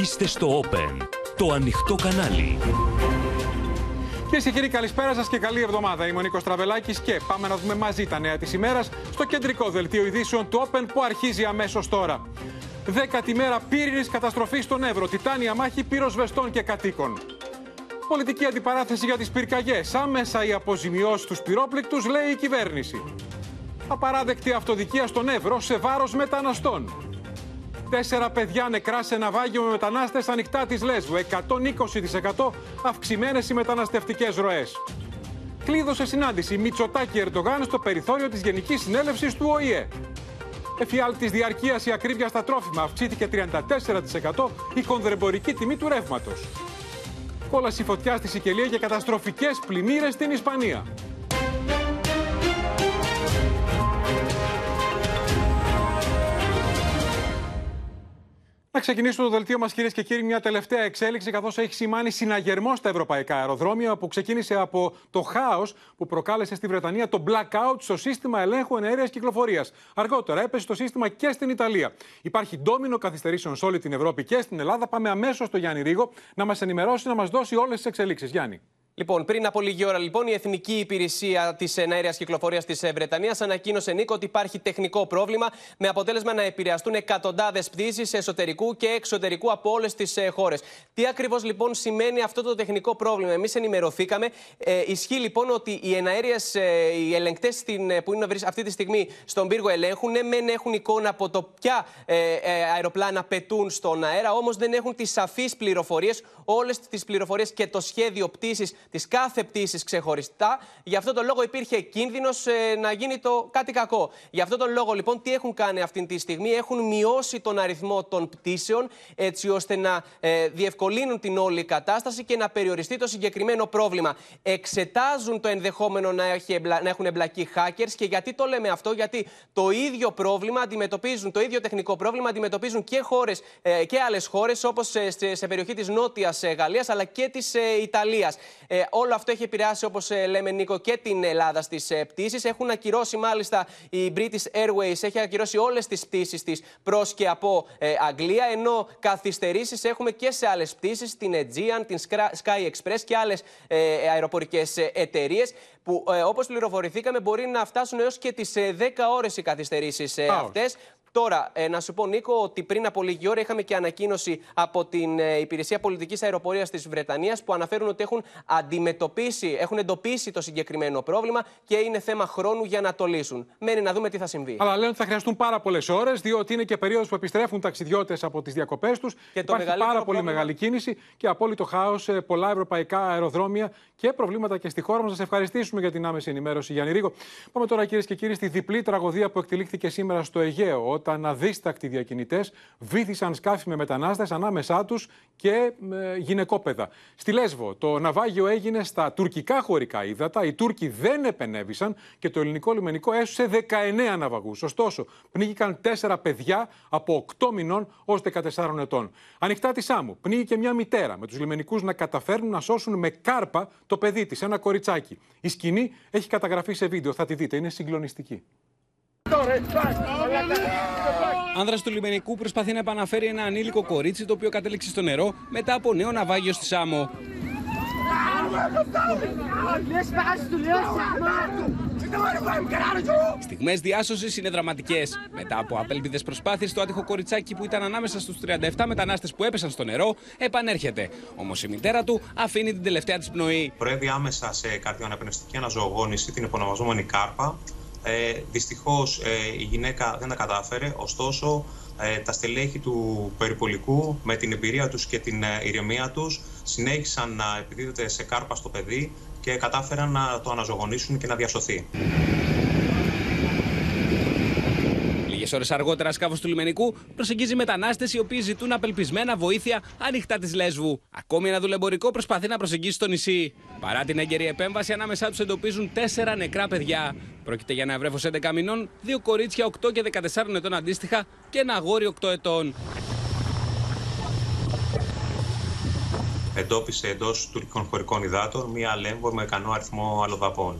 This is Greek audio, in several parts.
Είστε στο Open, το ανοιχτό κανάλι. Κυρίες και κύριοι, καλησπέρα σας και καλή εβδομάδα. Είμαι ο Νίκος Τραβελάκης και πάμε να δούμε μαζί τα νέα της ημέρας στο κεντρικό δελτίο ειδήσεων του Open που αρχίζει αμέσως τώρα. Δέκατη μέρα πύρινης καταστροφής στον Εύρο. Τιτάνια μάχη πυροσβεστών και κατοίκων. Πολιτική αντιπαράθεση για τις πυρκαγιές. Άμεσα η αποζημιώσεις στου πυρόπληκτους, λέει η κυβέρνηση. Απαράδεκτη αυτοδικία στον Εύρο σε βάρος μεταναστών. Τέσσερα παιδιά νεκρά σε ναυάγιο με μετανάστες ανοιχτά τη Λέσβου. 120% αυξημένες οι μεταναστευτικές ροές. Κλείδωσε συνάντηση Μητσοτάκη Ερντογάν στο περιθώριο της Γενικής Συνέλευσης του ΟΗΕ. Εφιάλτης διαρκείας η ακρίβεια στα τρόφιμα αυξήθηκε 34% η κονδρεμπορική τιμή του ρεύματος. Κόλαση φωτιάς στη Σικελία και καταστροφικές πλημμύρες στην Ισπανία. Να ξεκινήσουμε το δελτίο μας, κυρίες και κύριοι, μια τελευταία εξέλιξη, καθώς έχει σημάνει συναγερμό στα ευρωπαϊκά αεροδρόμια, που ξεκίνησε από το χάος που προκάλεσε στη Βρετανία το blackout στο σύστημα ελέγχου ενέργειας κυκλοφορίας. Αργότερα έπεσε το σύστημα και στην Ιταλία. Υπάρχει ντόμινο καθυστερήσεων σε όλη την Ευρώπη και στην Ελλάδα. Πάμε αμέσως στο Γιάννη Ρίγο να μας ενημερώσει, να μας δώσει όλες τις εξελίξεις. Γιάννη. Λοιπόν, πριν από λίγη ώρα, λοιπόν, η Εθνική Υπηρεσία της Εναέρεια Κυκλοφορίας της Βρετανίας ανακοίνωσε, Νίκο, ότι υπάρχει τεχνικό πρόβλημα με αποτέλεσμα να επηρεαστούν εκατοντάδες πτήσεις εσωτερικού και εξωτερικού από όλες τις χώρες. Τι ακριβώς λοιπόν σημαίνει αυτό το τεχνικό πρόβλημα, εμείς ενημερωθήκαμε. Ε, ισχύει λοιπόν ότι οι εναέρειε, ε, οι ελεγκτές που είναι αυτή τη στιγμή στον πύργο ελέγχουν, ναι, μεν έχουν εικόνα από το ποια ε, ε, αεροπλάνα πετούν στον αέρα, όμως δεν έχουν τις σαφείς πληροφορίες, όλες τις πληροφορίες και το σχέδιο πτήσης τη κάθε πτήση ξεχωριστά. Γι' αυτό τον λόγο υπήρχε κίνδυνος ε, να γίνει το κάτι κακό. Γι' αυτό τον λόγο λοιπόν τι έχουν κάνει αυτή τη στιγμή, έχουν μειώσει τον αριθμό των πτήσεων έτσι ώστε να ε, διευκολύνουν την όλη κατάσταση και να περιοριστεί το συγκεκριμένο πρόβλημα. Εξετάζουν το ενδεχόμενο να, έχει, να έχουν εμπλακεί hackers και γιατί το λέμε αυτό, γιατί το ίδιο πρόβλημα αντιμετωπίζουν, το ίδιο τεχνικό πρόβλημα αντιμετωπίζουν και χώρες ε, και άλλες χώρες όπως σε, σε περιοχή της Νότιας Γαλλίας αλλά και της Ιταλίας. Ε, όλο αυτό έχει επηρεάσει, όπως ε, λέμε, Νίκο, και την Ελλάδα στις ε, πτήσεις. Έχουν ακυρώσει, μάλιστα, η British Airways έχει ακυρώσει όλες τις πτήσεις της προς και από ε, Αγγλία. Ενώ καθυστερήσεις έχουμε και σε άλλες πτήσεις, την Aegean, την Sky Express και άλλες ε, αεροπορικές εταιρείες που ε, όπως πληροφορηθήκαμε μπορεί να φτάσουν έως και τις 10 ώρες οι καθυστερήσεις ε, αυτές. Τώρα, ε, να σου πω, Νίκο, ότι πριν από λίγη ώρα είχαμε και ανακοίνωση από την ε, Υπηρεσία Πολιτικής Αεροπορίας της Βρετανίας που αναφέρουν ότι έχουν αντιμετωπίσει, έχουν εντοπίσει το συγκεκριμένο πρόβλημα και είναι θέμα χρόνου για να το λύσουν. Μένει να δούμε τι θα συμβεί. Αλλά λένε ότι θα χρειαστούν πάρα πολλές ώρες, διότι είναι και περίοδος που επιστρέφουν ταξιδιώτες από τις διακοπές τους. Υπάρχει πάρα πολύ πρόβλημα... μεγάλη κίνηση και απόλυτο χάος σε πολλά ευρωπαϊκά αεροδρόμια και προβλήματα και στη χώρα μας. Σας ευχαριστήσουμε για την άμεση ενημέρωση, Γιάννη Ρίγο. Πάμε τώρα, κυρίες και κύριοι, στη διπλή τραγωδία που εκτελήχθηκε σήμερα στο Αιγαίο όταν αδίστακτοι διακινητές βήθησαν σκάφη με μετανάστες ανάμεσά τους και ε, γυναικόπαιδα. Στη Λέσβο, το ναυάγιο έγινε στα τουρκικά χωρικά ύδατα. Οι Τούρκοι δεν επενέβησαν και το ελληνικό λιμενικό έσωσε 19 ναυαγούς. Ωστόσο, πνίγηκαν 4 παιδιά από 8 μηνών ως 14 ετών. Ανοιχτά τη Σάμου, πνίγηκε μια μητέρα με τους λιμενικούς να καταφέρνουν να σώσουν με κάρπα το παιδί της, ένα κοριτσάκι. Η σκηνή έχει καταγραφεί σε βίντεο, θα τη δείτε, είναι συγκλονιστική. Άνδρας του λιμενικού προσπαθεί να επαναφέρει ένα ανήλικο κορίτσι το οποίο κατέληξε στο νερό μετά από νέο ναυάγιο στη Σάμο. Στιγμές διάσωσης είναι δραματικές. Μετά από απέλπιδες προσπάθειες, το άτυχο κοριτσάκι που ήταν ανάμεσα στους 37 μετανάστες που έπεσαν στο νερό επανέρχεται. Όμως η μητέρα του αφήνει την τελευταία της πνοή. Προέβη άμεσα σε καρδιοαναπνευστική αναζωογόνηση, την επωνομαζόμενη κάρπα, ε, δυστυχώς ε, η γυναίκα δεν τα κατάφερε, ωστόσο ε, τα στελέχη του περιπολικού με την εμπειρία τους και την ε, ηρεμία τους συνέχισαν να επιδίδονται σε κάρπα στο παιδί και κατάφεραν να το αναζωογονήσουν και να διασωθεί. Λίγες ώρες αργότερα, σκάφο του λιμενικού προσεγγίζει μετανάστες οι οποίοι ζητούν απελπισμένα βοήθεια ανοιχτά της Λέσβου. Ακόμη ένα δουλεμπορικό προσπαθεί να προσεγγίσει το νησί. Παρά την έγκαιρη επέμβαση, ανάμεσά τους εντοπίζουν τέσσερα νεκρά παιδιά. Πρόκειται για ένα ευρέφο 11 μηνών, δύο κορίτσια 8 και 14 ετών αντίστοιχα και ένα αγόρι 8 ετών. Εντόπισε εντός τουρκικών χωρικών υδάτων μία λέμβο με ικανό αριθμό αλλοδαπών.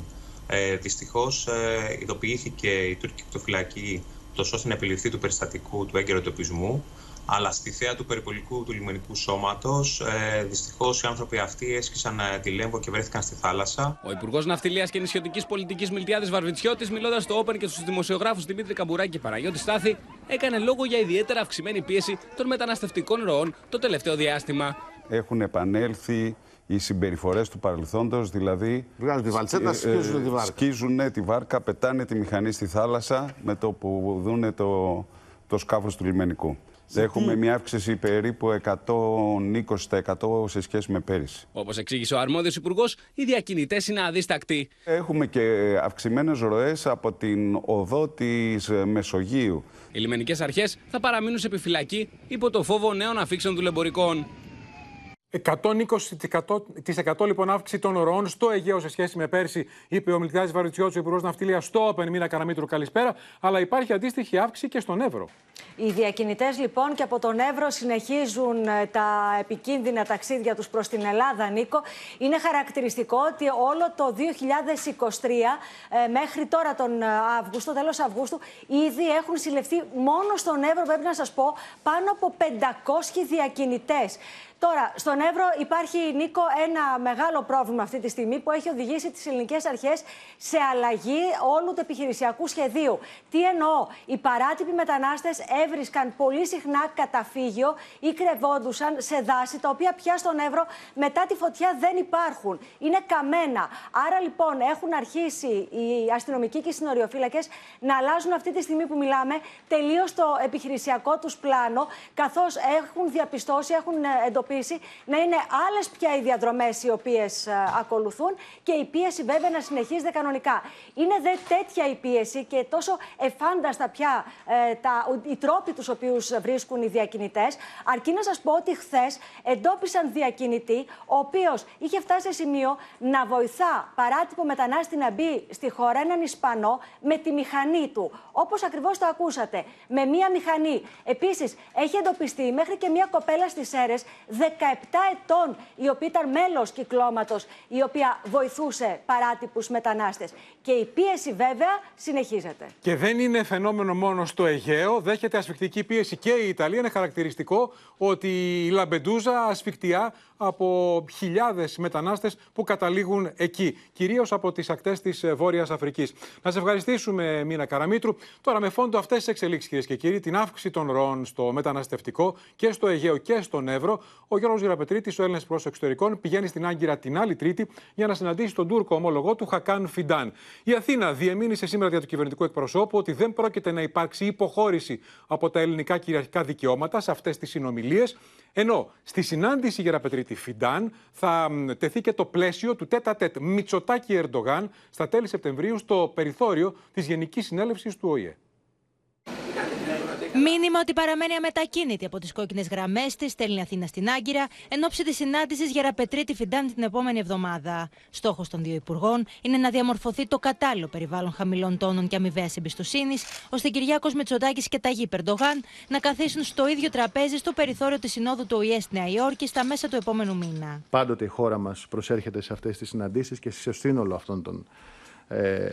Ε, Δυστυχώς, ε, ειδοποιήθηκε η τουρκική εκτοφυλακή τόσο ώστε να επιληφθεί του περιστατικού του έγκαιρου εντοπισμού αλλά στη θέα του περιπολικού του λιμενικού σώματος. Ε, Δυστυχώς οι άνθρωποι αυτοί έσκησαν ε, τη Λέμβο και βρέθηκαν στη θάλασσα. Ο Υπουργός Ναυτιλίας και Νησιωτικής Πολιτικής Μιλτιάδης Βαρβιτσιώτης, μιλώντας στο Open και στους δημοσιογράφους Δημήτρη Καμπουράκη και Παραγιώτη Στάθη, έκανε λόγο για ιδιαίτερα αυξημένη πίεση των μεταναστευτικών ροών το τελευταίο διάστημα. Έχουν επανέλθει οι συμπεριφορές του παρελθόντος, δηλαδή. Βγάζουν τη βαλτσέτα, ε, σκίζουν τη βάρκα. Σκίζουν τη βάρκα, πετάνε τη μηχανή στη θάλασσα με το που δούνε το, το σκάφος του λιμενικού. Έχουμε μια αύξηση περίπου 120% σε σχέση με πέρυσι. Όπως εξήγησε ο αρμόδιος Υπουργός, οι διακινητές είναι αδίστακτοι. Έχουμε και αυξημένες ροές από την οδό της ε, Μεσογείου. Οι λιμενικές αρχές θα παραμείνουν σε επιφυλακή υπό το φόβο νέων αφήξεων δουλεμπορικών. 120% λοιπόν αύξηση των ροών στο Αιγαίο σε σχέση με πέρσι, είπε ο Μιλτιάδης Βαρουτσιώτη, ο Υπουργός Ναυτιλίας στο Open Μίνα Καραμίτρου. Καλησπέρα. Αλλά υπάρχει αντίστοιχη αύξηση και στον Εύρο. Οι διακινητές λοιπόν και από τον Εύρο συνεχίζουν ε, τα επικίνδυνα ταξίδια τους προς την Ελλάδα, Νίκο. Είναι χαρακτηριστικό ότι όλο το 2023 ε, μέχρι τώρα τον ε, Αύγουστο, τέλος Αυγούστου, ήδη έχουν συλληφθεί μόνο στον Εύρο, πρέπει να σας πω, πάνω από 500 διακινητές. Τώρα, στον Εύρο υπάρχει, Νίκο, ένα μεγάλο πρόβλημα αυτή τη στιγμή που έχει οδηγήσει τις ελληνικές αρχές σε αλλαγή όλου του επιχειρησιακού σχεδίου. Τι εννοώ, οι παράτυποι μετανάστες έβρισκαν πολύ συχνά καταφύγιο ή κρεβόντουσαν σε δάση τα οποία πια στον Εύρο μετά τη φωτιά δεν υπάρχουν. Είναι καμένα. Άρα λοιπόν έχουν αρχίσει οι αστυνομικοί και οι συνοριοφύλακες να αλλάζουν αυτή τη στιγμή που μιλάμε τελείως το επιχειρησιακό τους πλάνο, καθώς έχουν διαπιστώσει, έχουν εντοπίσει να είναι άλλες πια οι διαδρομές οι οποίες ακολουθούν και η πίεση βέβαια να συνεχίζεται κανονικά. Είναι δε τέτοια η πίεση και τόσο εφάνταστα πια ε, τα, οι τρόποι τους οποίους βρίσκουν οι διακινητές, αρκεί να σας πω ότι χθες εντόπισαν διακινητή, ο οποίος είχε φτάσει σε σημείο να βοηθά παράτυπο μετανάστη να μπει στη χώρα έναν Ισπανό με τη μηχανή του. Όπως ακριβώς το ακούσατε, με μία μηχανή. Επίσης, έχει εντοπιστεί μέχρι και μία κοπέλα στις αίρε 17 ετών, η οποία ήταν μέλος κυκλώματος, η οποία βοηθούσε παράτυπους μετανάστες. Και η πίεση βέβαια συνεχίζεται. Και δεν είναι φαινόμενο μόνο στο Αιγαίο, δέχεται ασφικτική πίεση και η Ιταλία. Είναι χαρακτηριστικό ότι η Λαμπεντούζα ασφικτιά από χιλιάδες μετανάστες που καταλήγουν εκεί, κυρίως από τις ακτές της Βόρειας Αφρικής. Να σε ευχαριστήσουμε, Μίνα Καραμίτρου. Τώρα, με φόντο αυτές τις εξελίξεις, κυρίες και κύριοι, την αύξηση των ροών στο μεταναστευτικό και στο Αιγαίο και στον Εύρο, ο Γιώργος Γεραπετρίτη, ο Έλληνας Υπουργός Εξωτερικών, πηγαίνει στην Άγκυρα την άλλη Τρίτη για να συναντήσει τον Τούρκο ομόλογό του Χακάν Φιντάν. Η Αθήνα διεμήνυσε σήμερα διά του κυβερνητικού εκπροσώπου ότι δεν πρόκειται να υπάρξει υποχώρηση από τα ελληνικά κυριαρχικά δικαιώματα σε αυτές τις συνομιλίες, ενώ στη συνάντηση Γεραπετρίτη Φιντάν θα τεθεί και το πλαίσιο του τέτα τέτ Μητσοτάκη Ερντογάν στα τέλη Σεπτεμβρίου στο περιθώριο της Γενικής Συνέλευσης του ΟΗΕ. Μήνυμα ότι παραμένει αμετακίνητη από τις κόκκινες γραμμές της, στέλνει Αθήνα στην Άγκυρα, εν ώψη της συνάντησης Γεραπετρίτη Φιντάν την επόμενη εβδομάδα. Στόχος των δύο υπουργών είναι να διαμορφωθεί το κατάλληλο περιβάλλον χαμηλών τόνων και αμοιβαίας εμπιστοσύνης, ώστε Κυριάκος Μητσοτάκης και Ταγί Περντογάν να καθίσουν στο ίδιο τραπέζι στο περιθώριο της Συνόδου του ΟΗΕ στη Νέα Υόρκη στα μέσα του επόμενου μήνα. Πάντοτε η χώρα μας προσέρχεται σε αυτές τις συναντήσεις και σε σύνολο αυτών των ε,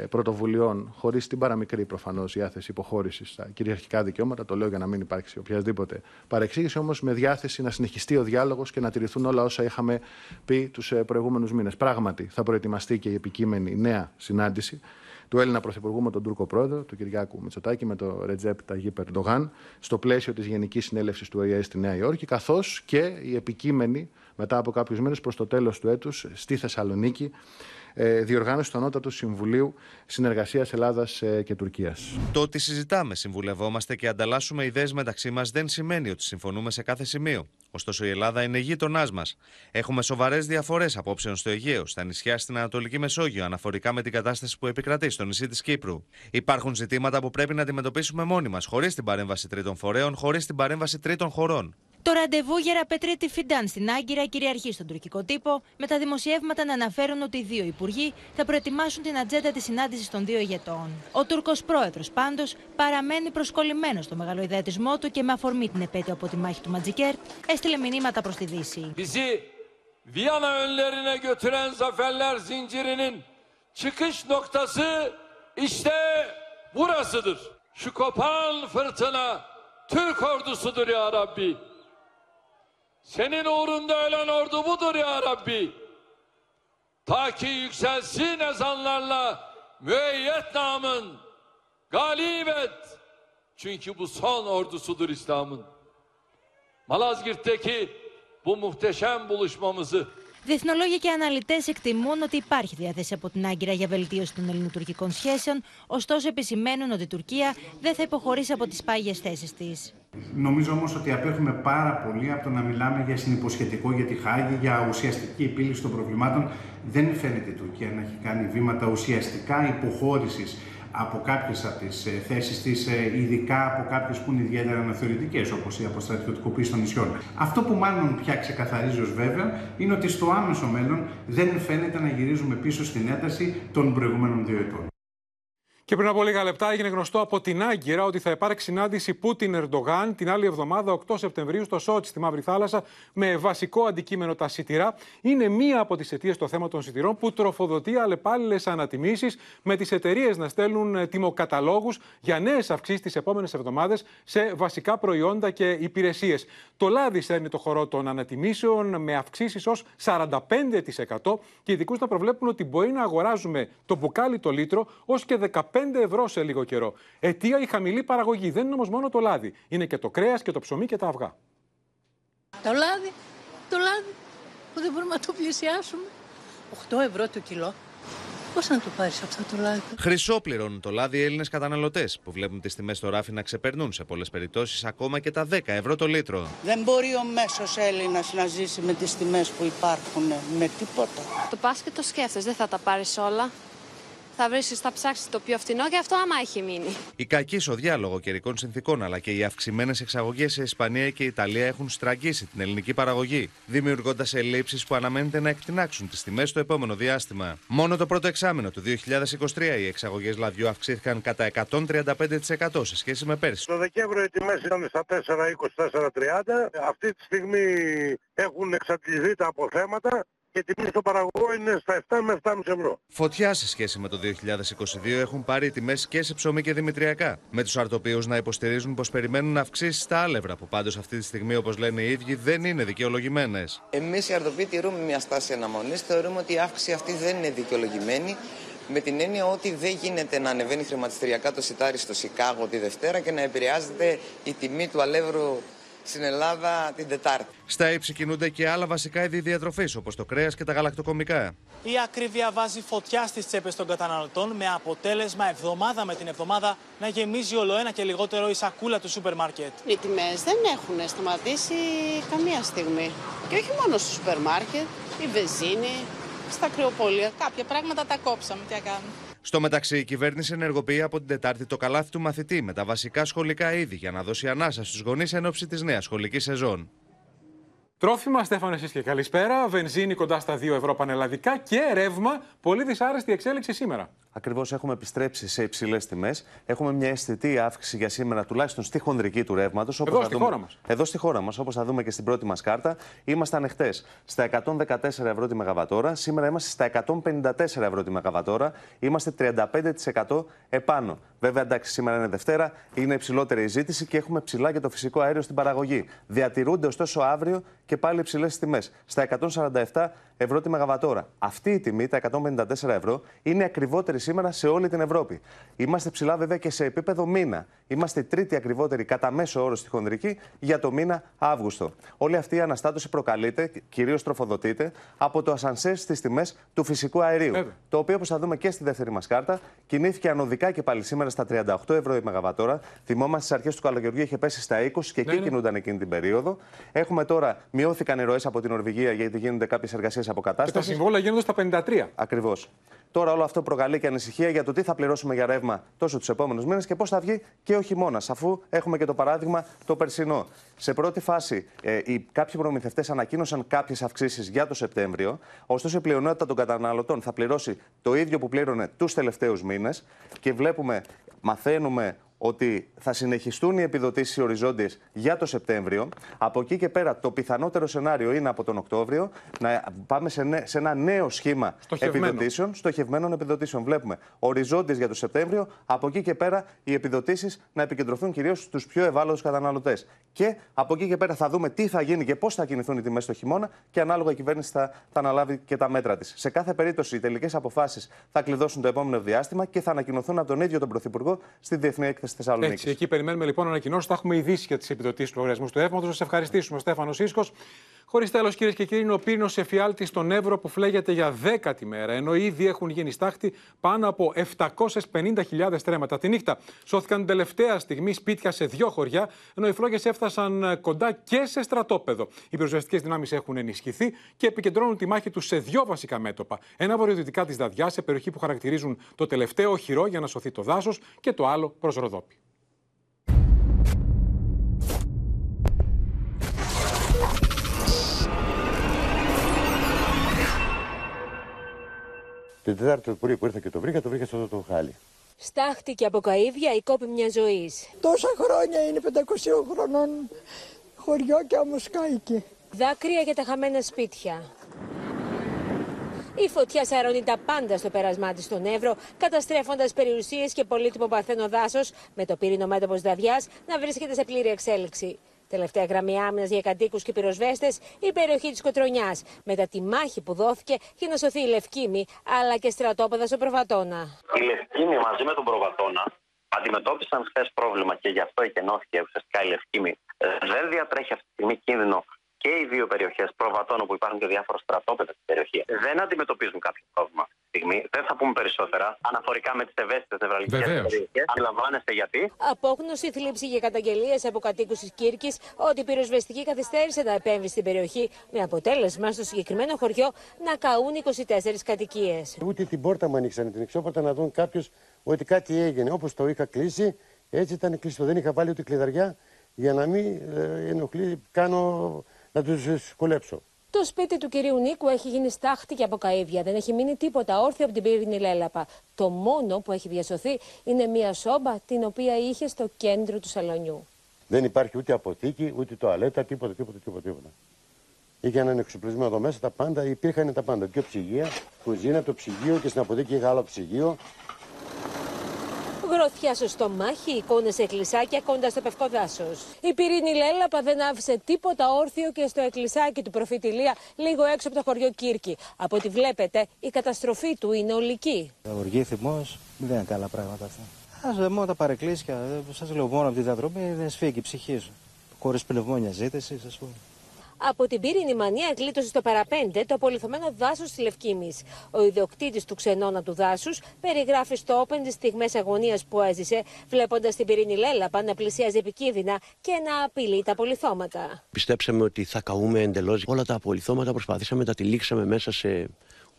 πρωτοβουλειών, χωρίς την παραμικρή προφανώς διάθεση υποχώρησης στα κυριαρχικά δικαιώματα. Το λέω για να μην υπάρξει οποιασδήποτε παρεξήγηση, όμως με διάθεση να συνεχιστεί ο διάλογος και να τηρηθούν όλα όσα είχαμε πει τους ε, προηγούμενους μήνες. Πράγματι, θα προετοιμαστεί και η επικείμενη νέα συνάντηση του Έλληνα Πρωθυπουργού με τον Τούρκο Πρόεδρο, του Κυριάκου Μητσοτάκη, με τον Ρετζέπ Ταγί Περντογάν, στο πλαίσιο της Γενικής Συνέλευσης του ΟΗΕ στη Νέα Υόρκη, καθώς και η επικείμενη μετά από κάποιους μήνες προς το τέλος του έτους στη Θεσσαλονίκη ε, διοργάνωση του Ανώτατου Συμβουλίου Συνεργασίας Ελλάδας ε, και Τουρκίας. Το ότι συζητάμε, συμβουλευόμαστε και ανταλλάσσουμε ιδέες μεταξύ μας δεν σημαίνει ότι συμφωνούμε σε κάθε σημείο. Ωστόσο, η Ελλάδα είναι γείτονάς μας. Έχουμε σοβαρές διαφορές απόψεων στο Αιγαίο, στα νησιά στην Ανατολική Μεσόγειο, αναφορικά με την κατάσταση που επικρατεί στο νησί της Κύπρου. Υπάρχουν ζητήματα που πρέπει να αντιμετωπίσουμε μόνοι μας, χωρίς την παρέμβαση τρίτων φορέων, χωρίς την παρέμβαση τρίτων χωρών. Το ραντεβού για Ραπετρίτη Φιντάν στην Άγκυρα κυριαρχεί στον τουρκικό τύπο, με τα δημοσιεύματα να αναφέρουν ότι οι δύο υπουργοί θα προετοιμάσουν την ατζέντα της συνάντησης των δύο ηγετών. Ο Τούρκο πρόεδρος πάντως παραμένει προσκολλημένος στο μεγαλοειδεατισμό του και με αφορμή την επέτειο από τη μάχη του Ματζικέρ έστειλε μηνύματα προς τη Δύση. Viyana önlerine götüren zaferler zincirinin çıkış noktası işte burasıdır. Şu kopan fırtına Türk ordusudur ya Rabbi. Senin uğrunda ölen ordu budur ya Rabbi. Ta ki yükselsin ezanlarla müeyyet namın. Galip et. Çünkü bu son ordusudur İslam'ın. Malazgirt'teki bu muhteşem buluşmamızı Διεθνολόγοι και αναλυτές εκτιμούν ότι υπάρχει διάθεση από την Άγκυρα για βελτίωση των ελληνοτουρκικών σχέσεων, ωστόσο επισημαίνουν ότι η Τουρκία δεν θα υποχωρήσει από τις πάγιες θέσεις της. Νομίζω όμως ότι απέχουμε πάρα πολύ από το να μιλάμε για συνυποσχετικό για τη Χάγη, για ουσιαστική επίλυση των προβλημάτων. Δεν φαίνεται η Τουρκία να έχει κάνει βήματα ουσιαστικά υποχώρησης από κάποιες από τις θέσεις της, ειδικά από κάποιες που είναι ιδιαίτερα αναθεωρητικές, όπως η αποστρατιωτικοποίηση των νησιών. Αυτό που μάλλον πια ξεκαθαρίζει ως βέβαια είναι ότι στο άμεσο μέλλον δεν φαίνεται να γυρίζουμε πίσω στην ένταση των προηγούμενων δύο ετών. Και πριν από λίγα λεπτά έγινε γνωστό από την Άγκυρα ότι θα υπάρξει συνάντηση Πούτιν-Ερντογάν την άλλη εβδομάδα, 8 Σεπτεμβρίου, στο Σότσι, στη Μαύρη Θάλασσα, με βασικό αντικείμενο τα σιτηρά. Είναι μία από τις αιτίες το θέμα των σιτηρών που τροφοδοτεί αλλεπάλληλες ανατιμήσεις, με τις εταιρείες να στέλνουν τιμοκαταλόγους για νέες αυξήσεις τις επόμενες εβδομάδες σε βασικά προϊόντα και υπηρεσίες. Το λάδι στέλνει το χορό των ανατιμήσεων με αυξήσεις ως 45% και ειδικού να προβλέπουν ότι μπορεί να αγοράζουμε το μπουκάλι το λίτρο ως και 15 ευρώ σε λίγο καιρό. Αιτία η χαμηλή παραγωγή. Δεν είναι όμως μόνο το λάδι. Είναι και το κρέας και το ψωμί και τα αυγά. Το λάδι, το λάδι που δεν μπορούμε να το πλησιάσουμε. 8 ευρώ το κιλό. Πώς να το πάρεις αυτό το λάδι; Χρυσό πληρώνουν το λάδι οι Έλληνες καταναλωτές, που βλέπουν τις τιμές στο ράφι να ξεπερνούν σε πολλές περιπτώσεις ακόμα και τα 10 ευρώ το λίτρο. Δεν μπορεί ο μέσος Έλληνας να ζήσει με τις τιμές που υπάρχουν, με τίποτα. Το πας και το σκέφτεσαι, δεν θα τα πάρεις όλα θα βρεις, θα ψάξεις το πιο φθηνό και αυτό άμα έχει μείνει. Η κακή σοδιά λόγω καιρικών συνθήκων αλλά και οι αυξημένες εξαγωγές σε Ισπανία και Ιταλία έχουν στραγγίσει την ελληνική παραγωγή, δημιουργώντας ελλείψεις που αναμένεται να εκτινάξουν τις τιμές στο επόμενο διάστημα. Μόνο το πρώτο εξάμεινο του 2023 οι εξαγωγές λαδιού αυξήθηκαν κατά 135% σε σχέση με πέρσι. Το Δεκέμβριο οι τιμές ήταν στα 4,20-4,30. Αυτή τη στιγμή έχουν εξαντληθεί τα αποθέματα και η τιμή στο παραγωγό είναι στα 7 με 7,5 ευρώ. Φωτιά σε σχέση με το 2022 έχουν πάρει οι τιμές και σε ψωμί και δημητριακά. Με τους αρτοπίου να υποστηρίζουν πως περιμένουν αυξήσει στα άλευρα, που πάντως αυτή τη στιγμή, όπως λένε οι ίδιοι, δεν είναι δικαιολογημένες. Εμείς οι αρτοποί τηρούμε μια στάση αναμονής. Θεωρούμε ότι η αύξηση αυτή δεν είναι δικαιολογημένη. Με την έννοια ότι δεν γίνεται να ανεβαίνει χρηματιστηριακά το σιτάρι στο Σικάγο τη Δευτέρα και να επηρεάζεται η τιμή του αλεύρου στην Ελλάδα την Τετάρτη. Στα ύψη κινούνται και άλλα βασικά είδη διατροφής, όπως το κρέας και τα γαλακτοκομικά. Η ακρίβεια βάζει φωτιά στις τσέπες των καταναλωτών, με αποτέλεσμα εβδομάδα με την εβδομάδα να γεμίζει όλο ένα και λιγότερο η σακούλα του σούπερ μάρκετ. Οι τιμές δεν έχουν σταματήσει καμία στιγμή. Και όχι μόνο στο σούπερ μάρκετ, η βεζίνη, στα κρυοπολία. Κάποια πράγματα τα κόψαμε, τι κάνουμε. Στο μεταξύ, η κυβέρνηση ενεργοποιεί από την Τετάρτη το καλάθι του μαθητή με τα βασικά σχολικά είδη για να δώσει ανάσα στους γονείς εν ώψη της νέας σχολικής σεζόν. Τρόφιμα, Στέφανε, εσείς και καλησπέρα. Βενζίνη κοντά στα 2 ευρώ πανελλαδικά και ρεύμα. Πολύ δυσάρεστη εξέλιξη σήμερα. Ακριβώς έχουμε επιστρέψει σε υψηλές τιμές. Έχουμε μια αισθητή αύξηση για σήμερα, τουλάχιστον στη χονδρική του ρεύματος. Εδώ, στη δούμε... χώρα μας. Εδώ στη χώρα μας, όπως θα δούμε και στην πρώτη μας κάρτα. Ήμασταν εχθές στα 114 ευρώ τη Μεγαβατόρα. Σήμερα είμαστε στα 154 ευρώ τη Μεγαβατόρα. Είμαστε 35% επάνω. Βέβαια, εντάξει, σήμερα είναι Δευτέρα, είναι υψηλότερη η ζήτηση και έχουμε ψηλά και το φυσικό αέριο στην παραγωγή. Διατηρούνται ωστόσο αύριο και πάλι υψηλές τιμές. Στα 147 ευρώ τη Μεγαβατόρα. Αυτή η τιμή, τα 154 ευρώ, είναι ακριβότερη σήμερα σε όλη την Ευρώπη. Είμαστε ψηλά βέβαια και σε επίπεδο μήνα. Είμαστε η τρίτη ακριβότερη κατά μέσο όρο στη χονδρική για το μήνα Αύγουστο. Όλη αυτή η αναστάτωση προκαλείται, κυρίως τροφοδοτείται, από το ασανσέρ στις τιμές του φυσικού αερίου. Το οποίο, όπως θα δούμε και στη δεύτερη μας κάρτα, κινήθηκε ανωδικά και πάλι σήμερα στα 38 ευρώ η Μεγαβατόρα. Θυμόμαστε στις αρχές του καλοκαιριού είχε πέσει στα 20 και εκεί ναι, κινούνταν εκείνη την περίοδο. Έχουμε τώρα, μειώθηκαν οι ροές από την Νορβηγία γιατί γίνονται κάποιες εργασίες αποκατάστασης. Και τα συμβόλαια γίνονται στα 53. Ακριβώς. Τώρα όλο αυτό προκαλεί και ανησυχία για το τι θα πληρώσουμε για ρεύμα τόσο τους επόμενους μήνες και πώς θα βγει και ο χειμώνας, αφού έχουμε και το παράδειγμα το περσινό. Σε πρώτη φάση, ε, οι, κάποιοι προμηθευτές ανακοίνωσαν κάποιες αυξήσεις για το Σεπτέμβριο, ωστόσο η πλειονότητα των καταναλωτών θα πληρώσει το ίδιο που πλήρωνε τους τελευταίους μήνες και βλέπουμε, μαθαίνουμε ότι θα συνεχιστούν οι επιδοτήσεις οριζόντιες για το Σεπτέμβριο. Από εκεί και πέρα, το πιθανότερο σενάριο είναι από τον Οκτώβριο να πάμε σε, νέ- σε ένα νέο σχήμα Στοχευμένο. επιδοτήσεων, στοχευμένων επιδοτήσεων. Βλέπουμε οριζόντιες για το Σεπτέμβριο. Από εκεί και πέρα, οι επιδοτήσεις να επικεντρωθούν κυρίως στους πιο ευάλωτους καταναλωτές. Και από εκεί και πέρα θα δούμε τι θα γίνει και πώς θα κινηθούν οι τιμές το χειμώνα και ανάλογα η κυβέρνηση θα, θα αναλάβει και τα μέτρα της. Σε κάθε περίπτωση, οι τελικές αποφάσεις θα κλειδώσουν το επόμενο διάστημα και θα ανακοινωθούν από τον ίδιο τον Πρωθυπουργό στη Διεθνή Έκθεση Θεσσαλονίκης. Έτσι, εκεί περιμένουμε λοιπόν ανακοινώσεις. Θα έχουμε ειδήσει για τις επιδοτήσεις του λογαριασμούς του ρεύματο. Σας ευχαριστήσουμε, Στέφανος Σύσκο. Χωρίς τέλος, κυρίες και κύριοι, είναι ο πύρινο εφιάλτης στον Εύρο που φλέγεται για δέκατη μέρα, ενώ ήδη έχουν γίνει στάχτη πάνω από 750.000 στρέμματα. Τη νύχτα σώθηκαν την τελευταία στιγμή σπίτια σε δύο χωριά, ενώ οι φλόγες έφτασαν ε, κοντά και σε στρατόπεδο. Οι πυροσβεστικές δυνάμεις έχουν ενισχυθεί και επικεντρώνουν τη μάχη τους σε δύο βασικά μέτωπα. Ένα βορειοδυτικά της Δαδιά, σε περιοχή που χαρακτηρίζουν το τελευταίο οχυρό για να σωθεί το δάσος, και το άλλο προς Ροδόπη. Την Τετάρτη το πρωί που ήρθα και το βρήκα, το βρήκα στο το χάλι. Στάχτηκε από καΐβια η κόπη μιας ζωής. Τόσα χρόνια είναι 500 χρονών χωριό και όμως κάηκε. Δάκρυα για τα χαμένα σπίτια. Η φωτιά σαρώνει τα πάντα στο πέρασμά της στον Εύρο, καταστρέφοντας περιουσίες και πολύτιμο παρθένο δάσος, με το πύρινο μέτωπος Δαδιά να βρίσκεται σε πλήρη εξέλιξη. Τελευταία γραμμή άμυνας για κατοίκους και πυροσβέστες, η περιοχή της Κοτρονιάς, μετά τη μάχη που δόθηκε για να σωθεί η Λευκήμη, αλλά και στρατόπεδα στο Προβατόνα. Η Λευκήμη μαζί με τον Προβατόνα αντιμετώπισαν χθες πρόβλημα και γι' αυτό εκενώθηκε ουσιαστικά η Λευκήμη. Ε, Δεν διατρέχει αυτή τη στιγμή κίνδυνο και οι δύο περιοχές Προβατόνα που υπάρχουν και διάφορα στρατόπεδα στην περιοχή. Δεν αντιμετωπίζουν κάποιο πρόβλημα αυτή τη στιγμή. Δεν θα πούμε περισσότερα αναφορικά με τις ευαίσθητες νευραλικές Βεβαίως. περιοχές. Αντιλαμβάνεστε γιατί. Απόγνωση, θλίψη και καταγγελίες από κατοίκους της Κύρκης ότι η πυροσβεστική καθυστέρησε να επέμβει στην περιοχή, με αποτέλεσμα στο συγκεκριμένο χωριό να καούν 24 κατοικίες. Ούτε την πόρτα μου ανοίξανε την εξώπορτα να δουν κάποιος ότι κάτι έγινε. Όπως το είχα κλείσει, έτσι ήταν κλειστό. Δεν είχα βάλει ούτε κλειδαριά για να μην ε, ενοχλεί, κάνω να τους σκολέψω. Το σπίτι του κυρίου Νίκου έχει γίνει στάχτη και από καΐβια. Δεν έχει μείνει τίποτα όρθιο από την πύρινη λέλαπα. Το μόνο που έχει διασωθεί είναι μία σόμπα την οποία είχε στο κέντρο του σαλονιού. Δεν υπάρχει ούτε αποθήκη, ούτε τοαλέτα, τίποτα, τίποτα, τίποτα. τίποτα. Είχε έναν εξοπλισμό εδώ μέσα, τα πάντα, υπήρχαν τα πάντα. Και ψυγεία, κουζίνα, το ψυγείο και στην αποθήκη είχα άλλο ψυγείο. Γροθιά στο στομάχι, εικόνες σε εκκλησάκια κοντά στο πευκό δάσος. Η πυρήνη λέλαπα δεν άφησε τίποτα όρθιο και στο εκκλησάκι του προφητηλία, λίγο έξω από το χωριό Κύρκη. Από ό,τι βλέπετε, η καταστροφή του είναι ολική. Οργή, θυμός, δεν είναι καλά πράγματα αυτά. Α μόνο τα παρεκκλήσια, σας λέω μόνο από τη διαδρομή δεν σφίγγει η ψυχή σου. Χωρίς πνευμόνια ζήτησης, ας πούμε. Από την πύρινη μανία γλίτωσε στο παραπέντε το απολυθωμένο δάσος τη Λευκήμη. Ο ιδιοκτήτης του ξενώνα του δάσους περιγράφει στο Open τις στιγμές αγωνίας που έζησε, βλέποντας την πυρήνη λέλαπα να πλησιάζει επικίνδυνα και να απειλεί τα απολυθώματα. Πιστέψαμε ότι θα καούμε εντελώς. Όλα τα απολυθώματα προσπαθήσαμε, τα τυλίξαμε μέσα σε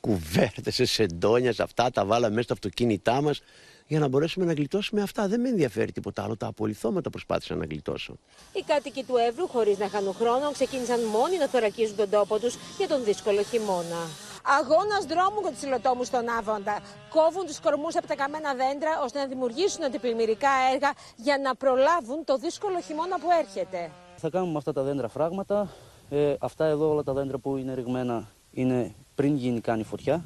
κουβέρτες, σε σεντόνια, σε αυτά, τα βάλαμε μέσα στα αυτοκίνητά μας για να μπορέσουμε να γλιτώσουμε αυτά. Δεν με ενδιαφέρει τίποτα άλλο. Τα απολυθώματα προσπάθησα να γλιτώσω. Οι κάτοικοι του Εύρου, χωρίς να χάνουν χρόνο, ξεκίνησαν μόνοι να θωρακίζουν τον τόπο τους για τον δύσκολο χειμώνα. Αγώνας δρόμου για του υλοτόμου στον Άβοντα. Κόβουν τους κορμούς από τα καμένα δέντρα ώστε να δημιουργήσουν αντιπλημμυρικά έργα για να προλάβουν το δύσκολο χειμώνα που έρχεται. Θα κάνουμε με αυτά τα δέντρα φράγματα. Ε, αυτά εδώ όλα τα δέντρα που είναι ρηγμένα είναι πριν γίνει κάνει φωτιά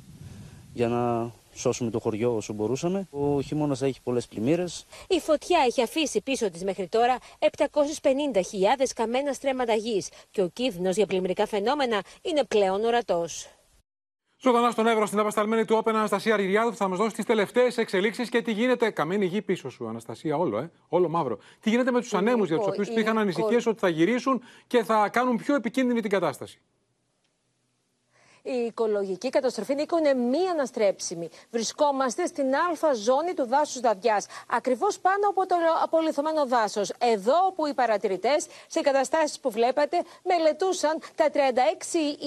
για να σώσουμε το χωριό όσο μπορούσαμε. Ο χειμώνας έχει πολλές πλημμύρες. Η φωτιά έχει αφήσει πίσω της μέχρι τώρα 750.000 καμένα στρέμματα γης και ο κίνδυνος για πλημμυρικά φαινόμενα είναι πλέον ορατός. Ζωντανά στον Εύρο, στην απασταλμένη του Όπεν Αναστασία Ριριάδου, που θα μας δώσει τις τελευταίες εξελίξεις και τι γίνεται. Καμένη γη πίσω σου, Αναστασία, όλο, ε, όλο μαύρο. Τι γίνεται με τους ανέμους για τους οποίους υπήρχαν ανησυχίες ότι θα γυρίσουν και θα κάνουν πιο επικίνδυνη την κατάσταση; Η οικολογική καταστροφή Νίκο είναι μη αναστρέψιμη. Βρισκόμαστε στην αλφα ζώνη του δάσους Δαδιάς, ακριβώς πάνω από το απολυθωμένο δάσος. Εδώ όπου οι παρατηρητές, σε καταστάσεις που βλέπετε, μελετούσαν τα 36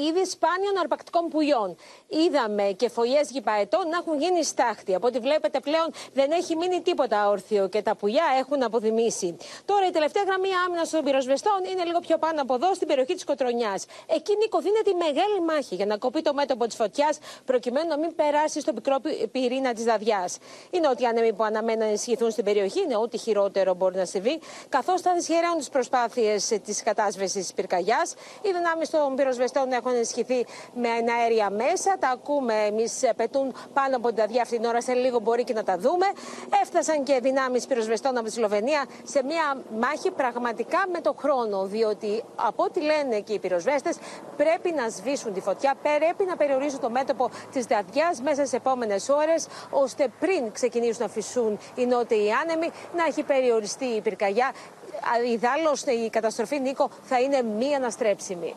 είδη σπάνιων αρπακτικών πουλιών. Είδαμε και φωλιές γηπαετών να έχουν γίνει στάχτη. Από ό,τι βλέπετε πλέον δεν έχει μείνει τίποτα όρθιο και τα πουλιά έχουν αποδημήσει. Τώρα η τελευταία γραμμή άμυνας των πυροσβεστών είναι λίγο πιο πάνω από εδώ, στην περιοχή της Κοτρονιάς. Εκεί Νίκο δίνεται η μεγάλη μάχη για να κόψουν ανακοπεί το μέτωπο της φωτιάς προκειμένου να μην περάσει στο πικρό πυρήνα της δαδιά. Οι νότιοι άνεμοι που αναμένουν να ενισχυθούν στην περιοχή είναι ό,τι χειρότερο μπορεί να συμβεί, καθώς θα δυσχεραίνουν τις προσπάθειες της κατάσβεσης της πυρκαγιάς. Οι δυνάμεις των πυροσβεστών έχουν ενισχυθεί με αέρια μέσα. Τα ακούμε εμείς πετούν πάνω από την δαδιά αυτή την ώρα. Σε λίγο μπορεί και να τα δούμε. Έφτασαν και δυνάμεις πυροσβεστών από τη Σλοβενία σε μια μάχη πραγματικά με το χρόνο. Διότι από ό,τι λένε και οι πυροσβέστες, πρέπει να σβήσουν τη φωτιά, πρέπει να περιορίσουν το μέτωπο της δαδιά μέσα στις επόμενες ώρες, ώστε πριν ξεκινήσουν να φυσούν οι νότιοι άνεμοι, να έχει περιοριστεί η πυρκαγιά. Ιδάλω η καταστροφή, Νίκο, θα είναι μη αναστρέψιμη.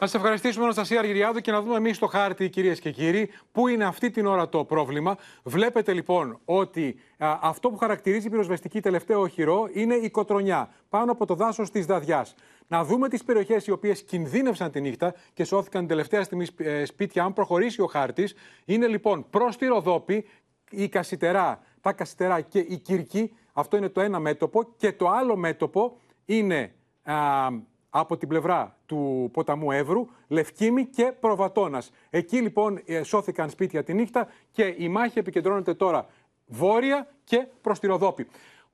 Να σα ευχαριστήσουμε, Αναστασία Αργυριάδου, και να δούμε εμείς στο χάρτη, κυρίες και κύριοι, πού είναι αυτή την ώρα το πρόβλημα. Βλέπετε λοιπόν ότι α, αυτό που χαρακτηρίζει η πυροσβεστική τελευταίο οχυρό είναι η κοτρονιά πάνω από το δάσος της Δαδιά. Να δούμε τις περιοχές οι οποίες κινδύνευσαν τη νύχτα και σώθηκαν την τελευταία στιγμή ε, σπίτια, αν προχωρήσει ο χάρτης. Είναι λοιπόν προς τη Ροδόπη, η Κασιτερά, τα Κασιτερά και η Κύρκη. Αυτό είναι το ένα μέτωπο. Και το άλλο μέτωπο είναι α, από την πλευρά του ποταμού Εύρου, Λευκήμη και Προβατώνας. Εκεί λοιπόν ε, σώθηκαν σπίτια τη νύχτα και η μάχη επικεντρώνεται τώρα βόρεια και προς τη Ροδόπη.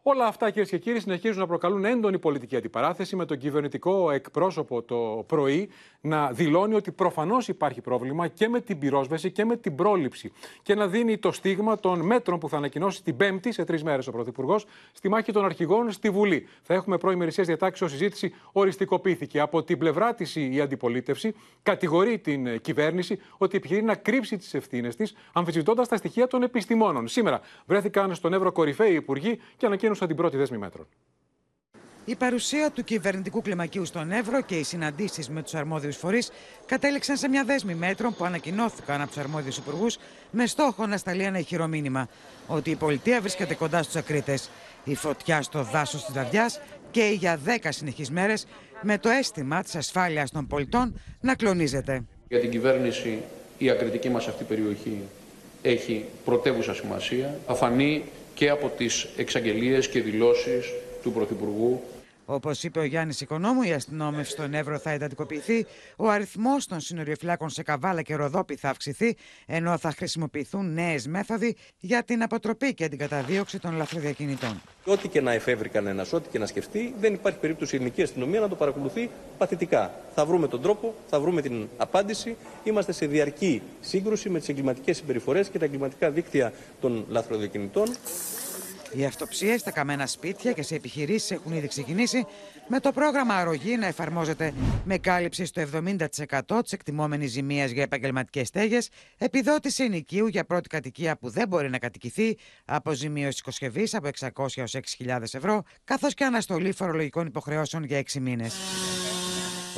Όλα αυτά, κυρίες και κύριοι, συνεχίζουν να προκαλούν έντονη πολιτική αντιπαράθεση με τον κυβερνητικό εκπρόσωπο το πρωί να δηλώνει ότι προφανώς υπάρχει πρόβλημα και με την πυρόσβεση και με την πρόληψη. Και να δίνει το στίγμα των μέτρων που θα ανακοινώσει την Πέμπτη, σε τρεις μέρες ο Πρωθυπουργός, στη μάχη των αρχηγών στη Βουλή. Θα έχουμε προημερησία διατάξεις ως συζήτηση οριστικοποιήθηκε. Από την πλευρά της η αντιπολίτευση κατηγορεί την κυβέρνηση ότι επιχειρεί να κρύψει τις ευθύνες της, αμφισβητώντας τα στοιχεία των επιστημόνων. Σήμερα βρέθηκαν στον Εύρο κορυφαίοι υπουργοί και ανακοίνωσαν την πρώτη δέσμη μέτρων. Η παρουσία του κυβερνητικού κλιμακίου στον Εύρο και οι συναντήσεις με τους αρμόδιους φορείς κατέληξαν σε μια δέσμη μέτρων που ανακοινώθηκαν από τους αρμόδιους υπουργούς με στόχο να σταλεί ένα ηχηρό μήνυμα ότι η πολιτεία βρίσκεται κοντά στους ακρίτες. Η φωτιά στο δάσος της Δαδιά και για 10 συνεχείς μέρες με το αίσθημα της ασφάλειας των πολιτών να κλονίζεται. Για την κυβέρνηση η ακριτική μας αυτή περιοχή έχει πρωτεύουσα σημασία. Θα φανεί και από τις εξαγγελίες και δηλώσεις του Πρωθυπουργού. Όπως είπε ο Γιάννης Οικονόμου, η αστυνόμευση στον Εύρο θα εντατικοποιηθεί, ο αριθμός των συνοριοφυλάκων σε Καβάλα και Ροδόπη θα αυξηθεί, ενώ θα χρησιμοποιηθούν νέες μέθοδοι για την αποτροπή και την καταδίωξη των λαθροδιακινητών. Ό,τι και να εφεύρει κανένας, ό,τι και να σκεφτεί, δεν υπάρχει περίπτωση η ελληνική αστυνομία να το παρακολουθεί παθητικά. Θα βρούμε τον τρόπο, θα βρούμε την απάντηση. Είμαστε σε διαρκή σύγκρουση με τις εγκληματικές συμπεριφορές και τα εγκληματικά δίκτυα των λαθροδιακινητών. Οι αυτοψίες στα καμένα σπίτια και σε επιχειρήσεις έχουν ήδη ξεκινήσει, με το πρόγραμμα αρρωγή να εφαρμόζεται με κάλυψη στο 70% της εκτιμόμενης ζημίας για επαγγελματικές στέγες, επιδότηση ενοικίου για πρώτη κατοικία που δεν μπορεί να κατοικηθεί, αποζημίωση οικοσκευή από 600 έως 6.000 ευρώ, καθώς και αναστολή φορολογικών υποχρεώσεων για 6 μήνες.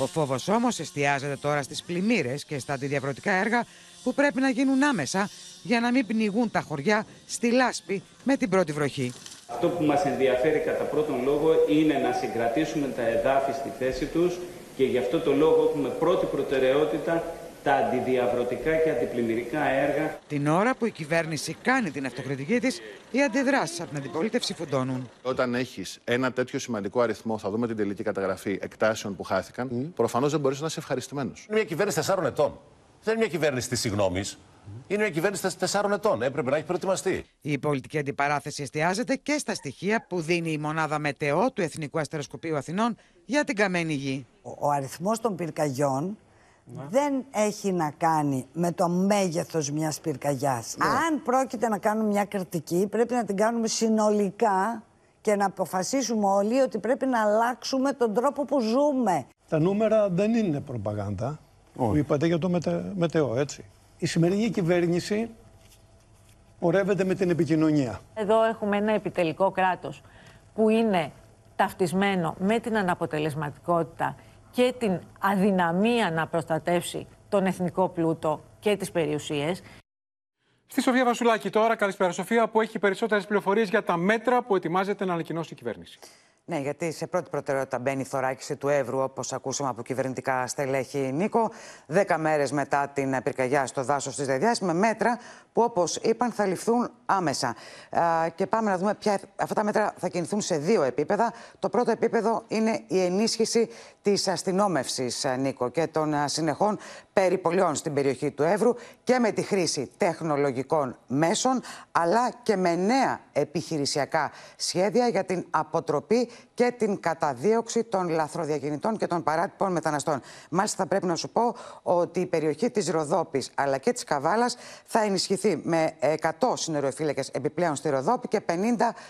Ο φόβος όμως εστιάζεται τώρα στις πλημμύρες και στα αντιδιαβρωτικά έργα που πρέπει να γίνουν άμεσα για να μην πνιγούν τα χωριά στη λάσπη με την πρώτη βροχή. Αυτό που μας ενδιαφέρει κατά πρώτον λόγο είναι να συγκρατήσουμε τα εδάφη στη θέση τους και γι' αυτό το λόγο έχουμε πρώτη προτεραιότητα τα αντιδιαβρωτικά και αντιπλημμυρικά έργα. Την ώρα που η κυβέρνηση κάνει την αυτοκριτική της, οι αντιδράσεις από την αντιπολίτευση φουντώνουν. Όταν έχεις ένα τέτοιο σημαντικό αριθμό, θα δούμε την τελική καταγραφή εκτάσεων που χάθηκαν, mm. προφανώς δεν μπορείς να είσαι ευχαριστημένος. Είναι μια κυβέρνηση 4 ετών. Δεν είναι μια κυβέρνηση της συγγνώμη. Είναι μια κυβέρνηση 4 ετών. Έπρεπε να έχει προετοιμαστεί. Η πολιτική αντιπαράθεση εστιάζεται και στα στοιχεία που δίνει η μονάδα ΜΕΤΕΟ του Εθνικού Αστεροσκοπείου Αθηνών για την καμένη γη. Ο, ο αριθμός των πυρκαγιών δεν έχει να κάνει με το μέγεθος μιας πυρκαγιάς. Ναι. Αν πρόκειται να κάνουμε μια κριτική, πρέπει να την κάνουμε συνολικά και να αποφασίσουμε όλοι ότι πρέπει να αλλάξουμε τον τρόπο που ζούμε. Τα νούμερα δεν είναι προπαγάνδα, που είπατε για το μετε, μετεό, έτσι. Η σημερινή κυβέρνηση ορεύεται με την επικοινωνία. Εδώ έχουμε ένα επιτελικό κράτος που είναι ταυτισμένο με την αναποτελεσματικότητα και την αδυναμία να προστατεύσει τον εθνικό πλούτο και τις περιουσίες. Στη Σοφία Βασουλάκη τώρα, καλησπέρα Σοφία, που έχει περισσότερες πληροφορίες για τα μέτρα που ετοιμάζεται να ανακοινώσει η κυβέρνηση. Ναι, γιατί σε πρώτη προτεραιότητα μπαίνει η θωράκιση του Εύρου, όπως ακούσαμε από κυβερνητικά στελέχη Νίκο. Δέκα μέρες μετά την πυρκαγιά στο δάσος της Δεδιά, με μέτρα που, όπως είπαν, θα ληφθούν άμεσα. Και πάμε να δούμε ποια. Αυτά τα μέτρα θα κινηθούν σε δύο επίπεδα. Το πρώτο επίπεδο είναι η ενίσχυση της αστυνόμευσης, Νίκο, και των συνεχών περιπολιών στην περιοχή του Εύρου και με τη χρήση τεχνολογικών μέσων, αλλά και με νέα επιχειρησιακά σχέδια για την αποτροπή και την καταδίωξη των λαθροδιακινητών και των παράτυπων μεταναστών. Μάλιστα, θα πρέπει να σου πω ότι η περιοχή της Ροδόπης αλλά και της Καβάλας θα ενισχυθεί με 100 συνοριοφύλακε επιπλέον στη Ροδόπη και 50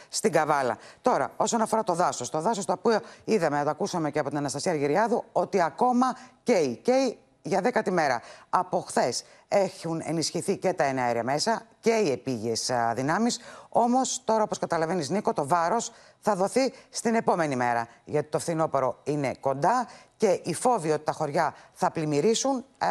στην Καβάλα. Τώρα, όσον αφορά το δάσος, το δάσος το οποίο είδαμε, το ακούσαμε και από την Αναστασία Αργυριάδου, ότι ακόμα καίει. Καίει για δέκατη μέρα. Από χθες έχουν ενισχυθεί και τα εναέρια μέσα και οι επίγειες δυνάμεις. Όμως, τώρα, όπως καταλαβαίνεις, Νίκο, το βάρος θα δοθεί στην επόμενη μέρα. Γιατί το φθινόπωρο είναι κοντά και η φόβη ότι τα χωριά θα πλημμυρίσουν ε,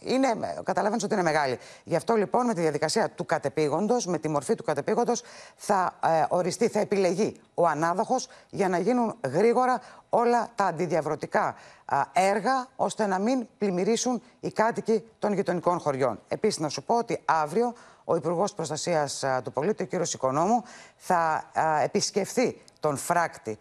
είναι, καταλαβαίνεις ότι είναι μεγάλη. Γι' αυτό λοιπόν με τη διαδικασία του κατεπήγοντος, με τη μορφή του κατεπήγοντος θα ε, οριστεί, θα επιλεγεί ο ανάδοχος για να γίνουν γρήγορα όλα τα αντιδιαβρωτικά έργα ώστε να μην πλημμυρίσουν οι κάτοικοι των γειτονικών χωριών. Επίσης να σου πω ότι αύριο ο Υπουργός Προστασίας του Πολίτη, ο κύριος Οικονόμου, θα επισκεφθεί τον φράκτη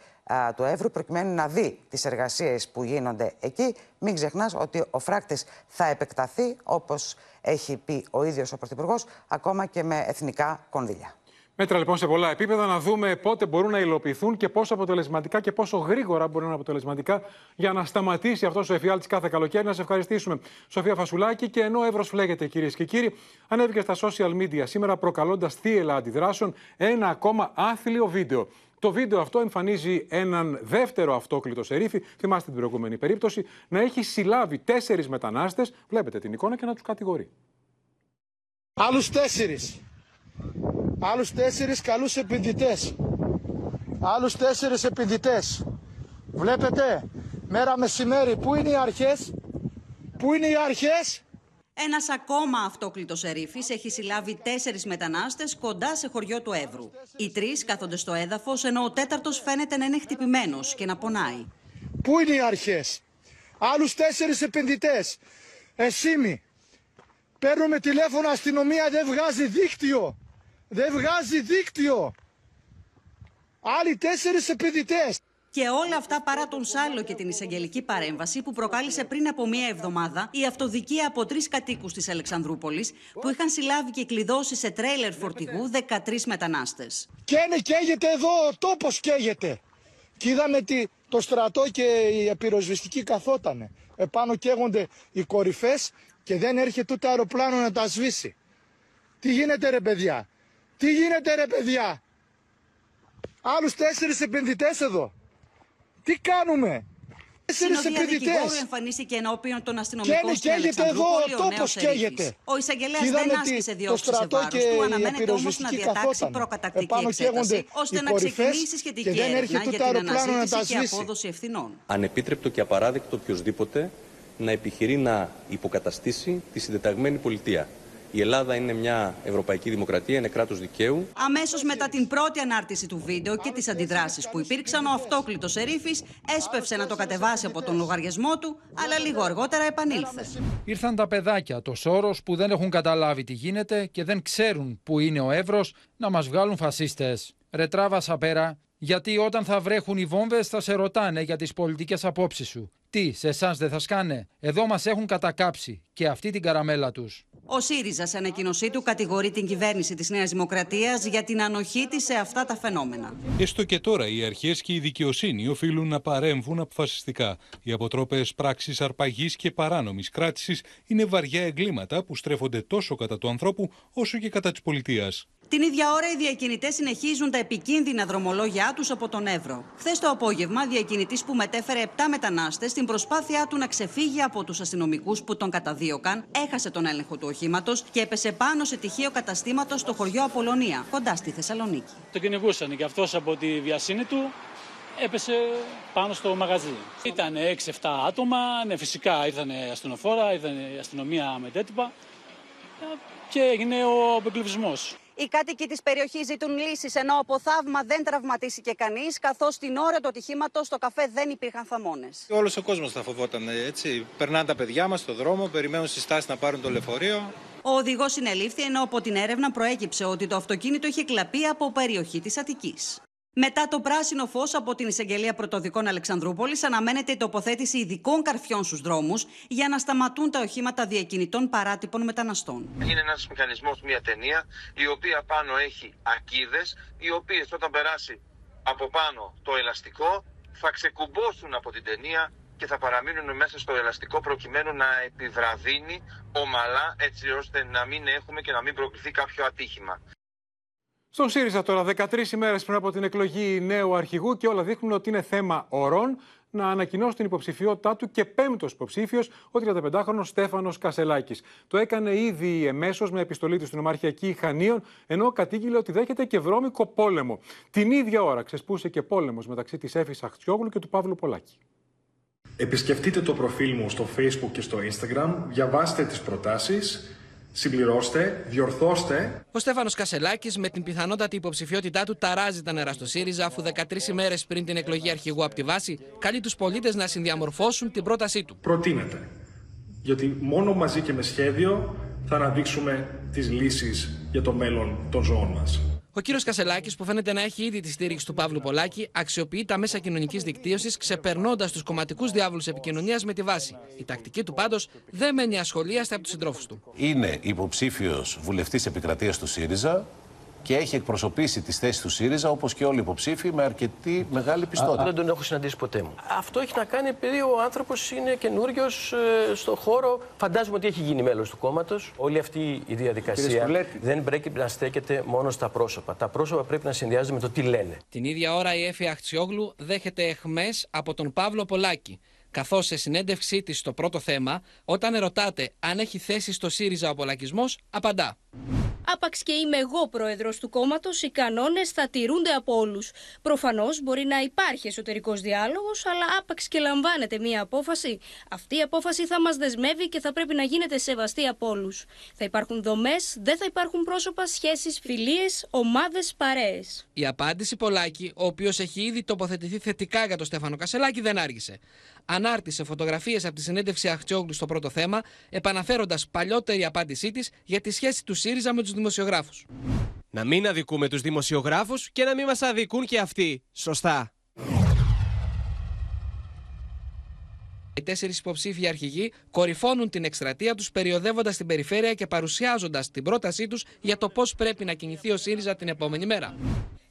του Εύρου προκειμένου να δει τις εργασίες που γίνονται εκεί. Μην ξεχνάς ότι ο φράκτης θα επεκταθεί, όπως έχει πει ο ίδιος ο Πρωθυπουργός, ακόμα και με εθνικά κονδύλια. Μέτρα λοιπόν σε πολλά επίπεδα να δούμε πότε μπορούν να υλοποιηθούν και πόσο αποτελεσματικά και πόσο γρήγορα μπορούν να είναι αποτελεσματικά για να σταματήσει αυτό ο εφιάλτης κάθε καλοκαίρι. Να σε ευχαριστήσουμε, Σοφία Φασουλάκη. Και ενώ ο Εύρος φλέγεται, κυρίες και κύριοι, ανέβηκε στα social media σήμερα προκαλώντας θύελα αντιδράσεων ένα ακόμα άθλιο βίντεο. Το βίντεο αυτό εμφανίζει έναν δεύτερο αυτόκλητο σερίφη, θυμάστε την προηγούμενη περίπτωση, να έχει συλλάβει τέσσερις μετανάστες. Βλέπετε την εικόνα και να τους κατηγορεί. Άλλους τέσσερις. Άλλους τέσσερις καλούς επενδυτέ. Άλλους τέσσερις επενδυτέ. Βλέπετε, μέρα μεσημέρι, πού είναι οι αρχές, πού είναι οι αρχές, ένας ακόμα αυτόκλητος ερήφης έχει συλλάβει τέσσερις μετανάστες κοντά σε χωριό του Εύρου. Οι τρεις κάθονται στο έδαφος, ενώ ο τέταρτος φαίνεται να είναι χτυπημένος και να πονάει. Πού είναι οι αρχές, Άλλους τέσσερις επενδυτέ. Εσήμι. Παίρνουμε τηλέφωνο αστυνομία, δεν βγάζει δίκτυο. Δεν βγάζει δίκτυο. Άλλοι τέσσερις επενδυτές. Και όλα αυτά παρά τον Σάλο και την εισαγγελική παρέμβαση που προκάλεσε πριν από μία εβδομάδα η αυτοδικία από τρεις κατοίκους της Αλεξανδρούπολης που είχαν συλλάβει και κλειδώσει σε τρέιλερ φορτηγού 13 μετανάστες. Καίνε, καίγεται εδώ, ο τόπος καίγεται. Και είδαμε τι, το στρατό και η επιροσβεστική καθότανε. Επάνω καίγονται οι κορυφές και δεν έρχεται ούτε αεροπλάνο να τα σβήσει. Τι γίνεται ρε παιδιά, τι γίνεται ρε παιδιά; Άλλους τέσσερις επενδυτές εδώ. Τι κάνουμε; Συνοδεία δικηγόρου εμφανίστηκε ενώπιον των αστυνομικών στην Αλεξανδρούπολη ο νέος καίγεται. Ο εισαγγελέας δεν άσκησε διώξεις σε βάρος του, αναμένεται όμως να διατάξει προκατακτική εξέταση, ώστε να ξεκινήσει σχετική έρευνα για την αναζήτηση και απόδοση ευθυνών. Ανεπίτρεπτο και απαράδεκτο οποιοδήποτε να επιχειρεί να υποκαταστήσει τη συντεταγμένη πολιτεία. Η Ελλάδα είναι μια ευρωπαϊκή δημοκρατία, είναι κράτος δικαίου. Αμέσως μετά την πρώτη ανάρτηση του βίντεο και τις αντιδράσεις που υπήρξαν, ο αυτόκλητος ερήφης έσπευσε να το κατεβάσει από τον λογαριασμό του, αλλά λίγο αργότερα επανήλθε. Ήρθαν τα παιδάκια, το σώρο που δεν έχουν καταλάβει τι γίνεται και δεν ξέρουν που είναι ο Εύρο να μας βγάλουν φασίστες. Ρετράβασα πέρα, γιατί όταν θα βρέχουν οι βόμβες θα σε ρωτάνε για τις πολιτικές απόψεις σου. Τι, σε εσάς δεν θα σκάνε; Εδώ μας έχουν κατακάψει και αυτή την καραμέλα τους. Ο ΣΥΡΙΖΑ σε ανακοίνωσή του κατηγορεί την κυβέρνηση της Νέας Δημοκρατίας για την ανοχή της σε αυτά τα φαινόμενα. Έστω και τώρα οι αρχές και η δικαιοσύνη οφείλουν να παρέμβουν αποφασιστικά. Οι αποτρόπες πράξεις αρπαγής και παράνομης κράτησης είναι βαριά εγκλήματα που στρέφονται τόσο κατά του ανθρώπου όσο και κατά της πολιτείας. Την ίδια ώρα οι διακινητές συνεχίζουν τα επικίνδυνα δρομολόγια τους από τον Εύρο. Χθες το απόγευμα, διακινητής που μετέφερε 7 μετανάστες στην προσπάθειά του να ξεφύγει από τους αστυνομικούς που τον καταδίωκαν, έχασε τον έλεγχο του οχήματος και έπεσε πάνω σε τυχείο καταστήματος στο χωριό Απολωνία, κοντά στη Θεσσαλονίκη. Το κυνηγούσαν και αυτός από τη βιασύνη του έπεσε πάνω στο μαγαζί. Ήταν 6-7 άτομα, ναι, φυσικά ήρθαν αστυνοφόρα, ήρθαν αστυνομία μετέτυπα και έγινε ο απεκλειβισμό. Οι κάτοικοι της περιοχής ζητούν λύσεις, ενώ από θαύμα δεν τραυματίστηκε κανείς, καθώς την ώρα του ατυχήματος στο καφέ δεν υπήρχαν θαμώνες. Όλος ο κόσμος θα φοβόταν έτσι. Περνάνε τα παιδιά μας στο δρόμο, περιμένουν συστάσει να πάρουν το λεωφορείο. Ο οδηγός συνελήφθη, ενώ από την έρευνα προέκυψε ότι το αυτοκίνητο είχε κλαπεί από περιοχή της Αττικής. Μετά το πράσινο φως από την εισαγγελία πρωτοδικών Αλεξανδρούπολης, αναμένεται η τοποθέτηση ειδικών καρφιών στους δρόμους για να σταματούν τα οχήματα διακινητών παράτυπων μεταναστών. Είναι ένας μηχανισμός, μια ταινία, η οποία πάνω έχει ακίδες, οι οποίες όταν περάσει από πάνω το ελαστικό θα ξεκουμπώσουν από την ταινία και θα παραμείνουν μέσα στο ελαστικό προκειμένου να επιβραδύνει ομαλά έτσι ώστε να μην έχουμε και να μην προκληθεί κάποιο ατύχημα. Στον ΣΥΡΙΖΑ τώρα, 13 ημέρες πριν από την εκλογή νέου αρχηγού και όλα δείχνουν ότι είναι θέμα ορών να ανακοινώσει την υποψηφιότητά του και πέμπτος υποψήφιος, ο 35χρονο Στέφανος Κασελάκης. Το έκανε ήδη εμέσως με επιστολή του στην Ομαρχιακή Χανίων, ενώ κατήγγειλε ότι δέχεται και βρώμικο πόλεμο. Την ίδια ώρα ξεσπούσε και πόλεμος μεταξύ της Έφης Αχτσιόγλου και του Παύλου Πολάκη. Επισκεφτείτε το προφίλ μου στο Facebook και στο Instagram, διαβάστε τις προτάσεις, συμπληρώστε, διορθώστε. Ο Στέφανος Κασελάκης, με την πιθανότατη υποψηφιότητά του, ταράζει τα νερά στο ΣΥΡΙΖΑ, αφού 13 ημέρες πριν την εκλογή αρχηγού από τη βάση, καλεί τους πολίτες να συνδιαμορφώσουν την πρότασή του. Προτείνετε. Γιατί μόνο μαζί και με σχέδιο θα αναδείξουμε τις λύσεις για το μέλλον των ζώων μας. Ο κύριος Κασελάκης, που φαίνεται να έχει ήδη τη στήριξη του Παύλου Πολάκη, αξιοποιεί τα μέσα κοινωνικής δικτύωσης, ξεπερνώντας τους κομματικούς διάβολους επικοινωνίας με τη βάση. Η τακτική του πάντως δεν μένει ασχολίαστη από τους συντρόφους του. Είναι υποψήφιος βουλευτής επικρατείας του ΣΥΡΙΖΑ και έχει εκπροσωπήσει τις θέσεις του ΣΥΡΙΖΑ όπως και όλοι οι υποψήφοι με αρκετή μεγάλη πιστότητα. δεν τον έχω συναντήσει ποτέ μου. Αυτό έχει να κάνει επειδή ο άνθρωπος είναι καινούριος ε, στον χώρο. Φαντάζομαι ότι έχει γίνει μέλος του κόμματος. Όλη αυτή η διαδικασία δεν πρέπει να στέκεται μόνο στα πρόσωπα. Τα πρόσωπα πρέπει να συνδυάζονται με το τι λένε. Την ίδια ώρα η Εφη Αχτσιόγλου δέχεται εχμές από τον Παύλο Πολάκη. Καθώς σε συνέντευξή της στο πρώτο θέμα, όταν ερωτάτε αν έχει θέση στο ΣΥΡΙΖΑ ο Πολακισμός, απαντά. Άπαξ και είμαι εγώ πρόεδρος του κόμματος, οι κανόνες θα τηρούνται από όλους. Προφανώς μπορεί να υπάρχει εσωτερικός διάλογος, αλλά άπαξ και λαμβάνεται μία απόφαση. Αυτή η απόφαση θα μας δεσμεύει και θα πρέπει να γίνεται σεβαστή από όλους. Θα υπάρχουν δομές, δεν θα υπάρχουν πρόσωπα, σχέσεις, φιλίες, ομάδες, παρέες. Η απάντηση Πολάκη, ο οποίος έχει ήδη τοποθετηθεί θετικά για τον Στέφανο Κασελάκη, δεν άργησε. Ανάρτησε φωτογραφίες από τη συνέντευξη Αχτσιόγλου στο πρώτο θέμα, επαναφέροντας παλιότερη απάντησή της για τη σχέση του ΣΥΡΙΖΑ με τους δημοσιογράφους. Να μην αδικούμε τους δημοσιογράφους και να μην μας αδικούν και αυτοί. Σωστά. Οι τέσσερις υποψήφοι αρχηγοί κορυφώνουν την εκστρατεία τους, περιοδεύοντας την περιφέρεια και παρουσιάζοντας την πρότασή τους για το πώς πρέπει να κινηθεί ο ΣΥΡΙΖΑ την επόμενη μέρα.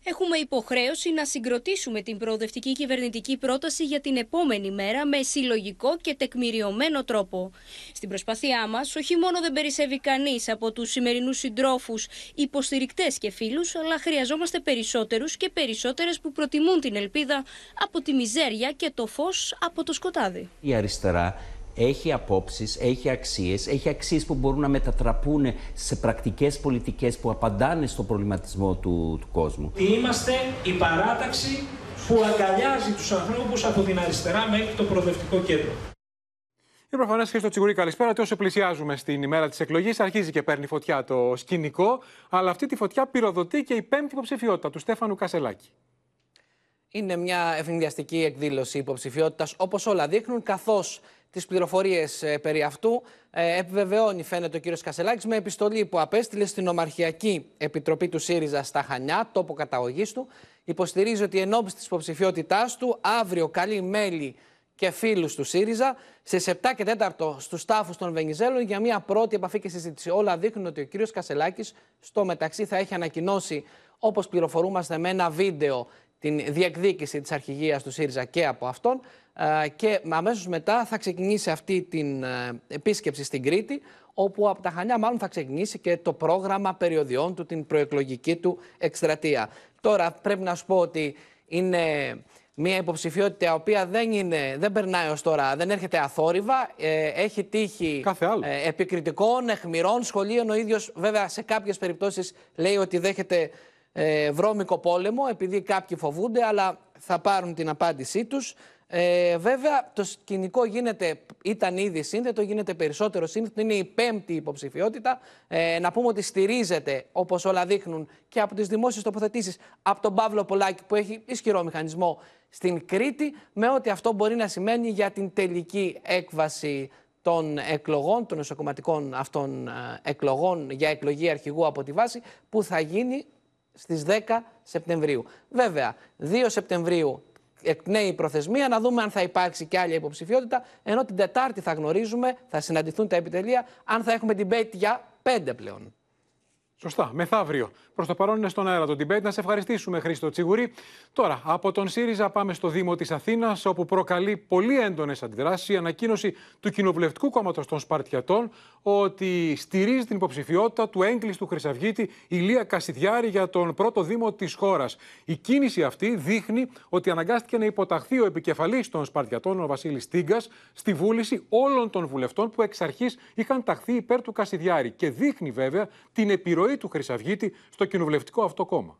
Έχουμε υποχρέωση να συγκροτήσουμε την προοδευτική κυβερνητική πρόταση για την επόμενη μέρα με συλλογικό και τεκμηριωμένο τρόπο. Στην προσπάθειά μας, όχι μόνο δεν περισσεύει κανείς από τους σημερινούς συντρόφους, υποστηρικτές και φίλους, αλλά χρειαζόμαστε περισσότερους και περισσότερες που προτιμούν την ελπίδα από τη μιζέρια και το φως από το σκοτάδι. Η αριστερά έχει απόψεις, έχει αξίες, έχει αξίες που μπορούν να μετατραπούν σε πρακτικές πολιτικές που απαντάνε στο προβληματισμό του, του κόσμου. Είμαστε η παράταξη που αγκαλιάζει τους ανθρώπους από την αριστερά μέχρι το προοδευτικό κέντρο. Είναι προφανές, Χρήστο Τσιγουρή, καλησπέρα. Ότι όσο πλησιάζουμε στην ημέρα της εκλογής, αρχίζει και παίρνει φωτιά το σκηνικό. Αλλά αυτή τη φωτιά πυροδοτεί και η πέμπτη υποψηφιότητα του Στέφανου Κασελάκη. Είναι μια ευνηδιαστική εκδήλωση υποψηφιότητας, όπως όλα δείχνουν, καθώς τις πληροφορίες ε, περί αυτού ε, επιβεβαιώνει, φαίνεται, ο κύριος Κασελάκης με επιστολή που απέστειλε στην Ομαρχιακή Επιτροπή του ΣΥΡΙΖΑ στα Χανιά, τόπο καταγωγής του. Υποστηρίζει ότι εν ώψη της υποψηφιότητάς του, αύριο καλεί μέλη και φίλους του ΣΥΡΙΖΑ στις 7 και 4 στους τάφους των Βενιζέλων για μια πρώτη επαφή και συζήτηση. Όλα δείχνουν ότι ο κύριος Κασελάκης στο μεταξύ θα έχει ανακοινώσει, όπως πληροφορούμαστε, με ένα βίντεο την διεκδίκηση της αρχηγίας του ΣΥΡΙΖΑ και από αυτόν και αμέσως μετά θα ξεκινήσει αυτή την ε, επίσκεψη στην Κρήτη όπου από τα Χανιά μάλλον θα ξεκινήσει και το πρόγραμμα περιοδιών του, την προεκλογική του εκστρατεία. Τώρα πρέπει να σου πω ότι είναι μια υποψηφιότητα η οποία δεν, είναι, δεν περνάει ως τώρα, δεν έρχεται αθόρυβα, ε, έχει τύχει ε, επικριτικών, εχμηρών, σχολείων. Ο ίδιος βέβαια σε κάποιες περιπτώσεις λέει ότι δέχεται ε, βρώμικο πόλεμο επειδή κάποιοι φοβούνται αλλά θα πάρουν την απάντησή τους Ε, βέβαια, το σκηνικό γίνεται, ήταν ήδη σύνθετο, γίνεται περισσότερο σύνθετο. Είναι η πέμπτη υποψηφιότητα. Ε, να πούμε ότι στηρίζεται, όπως όλα δείχνουν, και από τις δημόσιες τοποθετήσεις από τον Παύλο Πολάκη, που έχει ισχυρό μηχανισμό στην Κρήτη, με ό,τι αυτό μπορεί να σημαίνει για την τελική έκβαση των εκλογών, των νοσοκομματικών αυτών ε, εκλογών για εκλογή αρχηγού από τη βάση, που θα γίνει στις 10 Σεπτεμβρίου. Βέβαια, 2 Σεπτεμβρίου εκπνέει η προθεσμία, να δούμε αν θα υπάρξει και άλλη υποψηφιότητα, ενώ την Τετάρτη θα γνωρίζουμε, θα συναντηθούν τα επιτελεία, αν θα έχουμε debate για πέντε πλέον. Σωστά, μεθαύριο. Προς το παρόν είναι στον αέρα το debate. Να σε ευχαριστήσουμε, Χρήστο Τσιγουρή. Τώρα, από τον ΣΥΡΙΖΑ πάμε στο Δήμο της Αθήνας, όπου προκαλεί πολύ έντονες αντιδράσεις η ανακοίνωση του Κοινοβουλευτικού Κόμματος των Σπαρτιατών ότι στηρίζει την υποψηφιότητα του έγκλειστου Χρυσαυγίτη Ηλία Κασιδιάρη για τον πρώτο Δήμο της χώρας. Η κίνηση αυτή δείχνει ότι αναγκάστηκε να υποταχθεί ο επικεφαλής των Σπαρτιατών, ο Βασίλης Τίγκας, στη βούληση όλων των βουλευτών που εξ αρχής είχαν ταχθεί υπέρ του Κασιδιάρη. Και δείχνει βέβαια την επιρροή του Χρυσαυγίτη στο κοινοβουλευτικό αυτό κόμμα.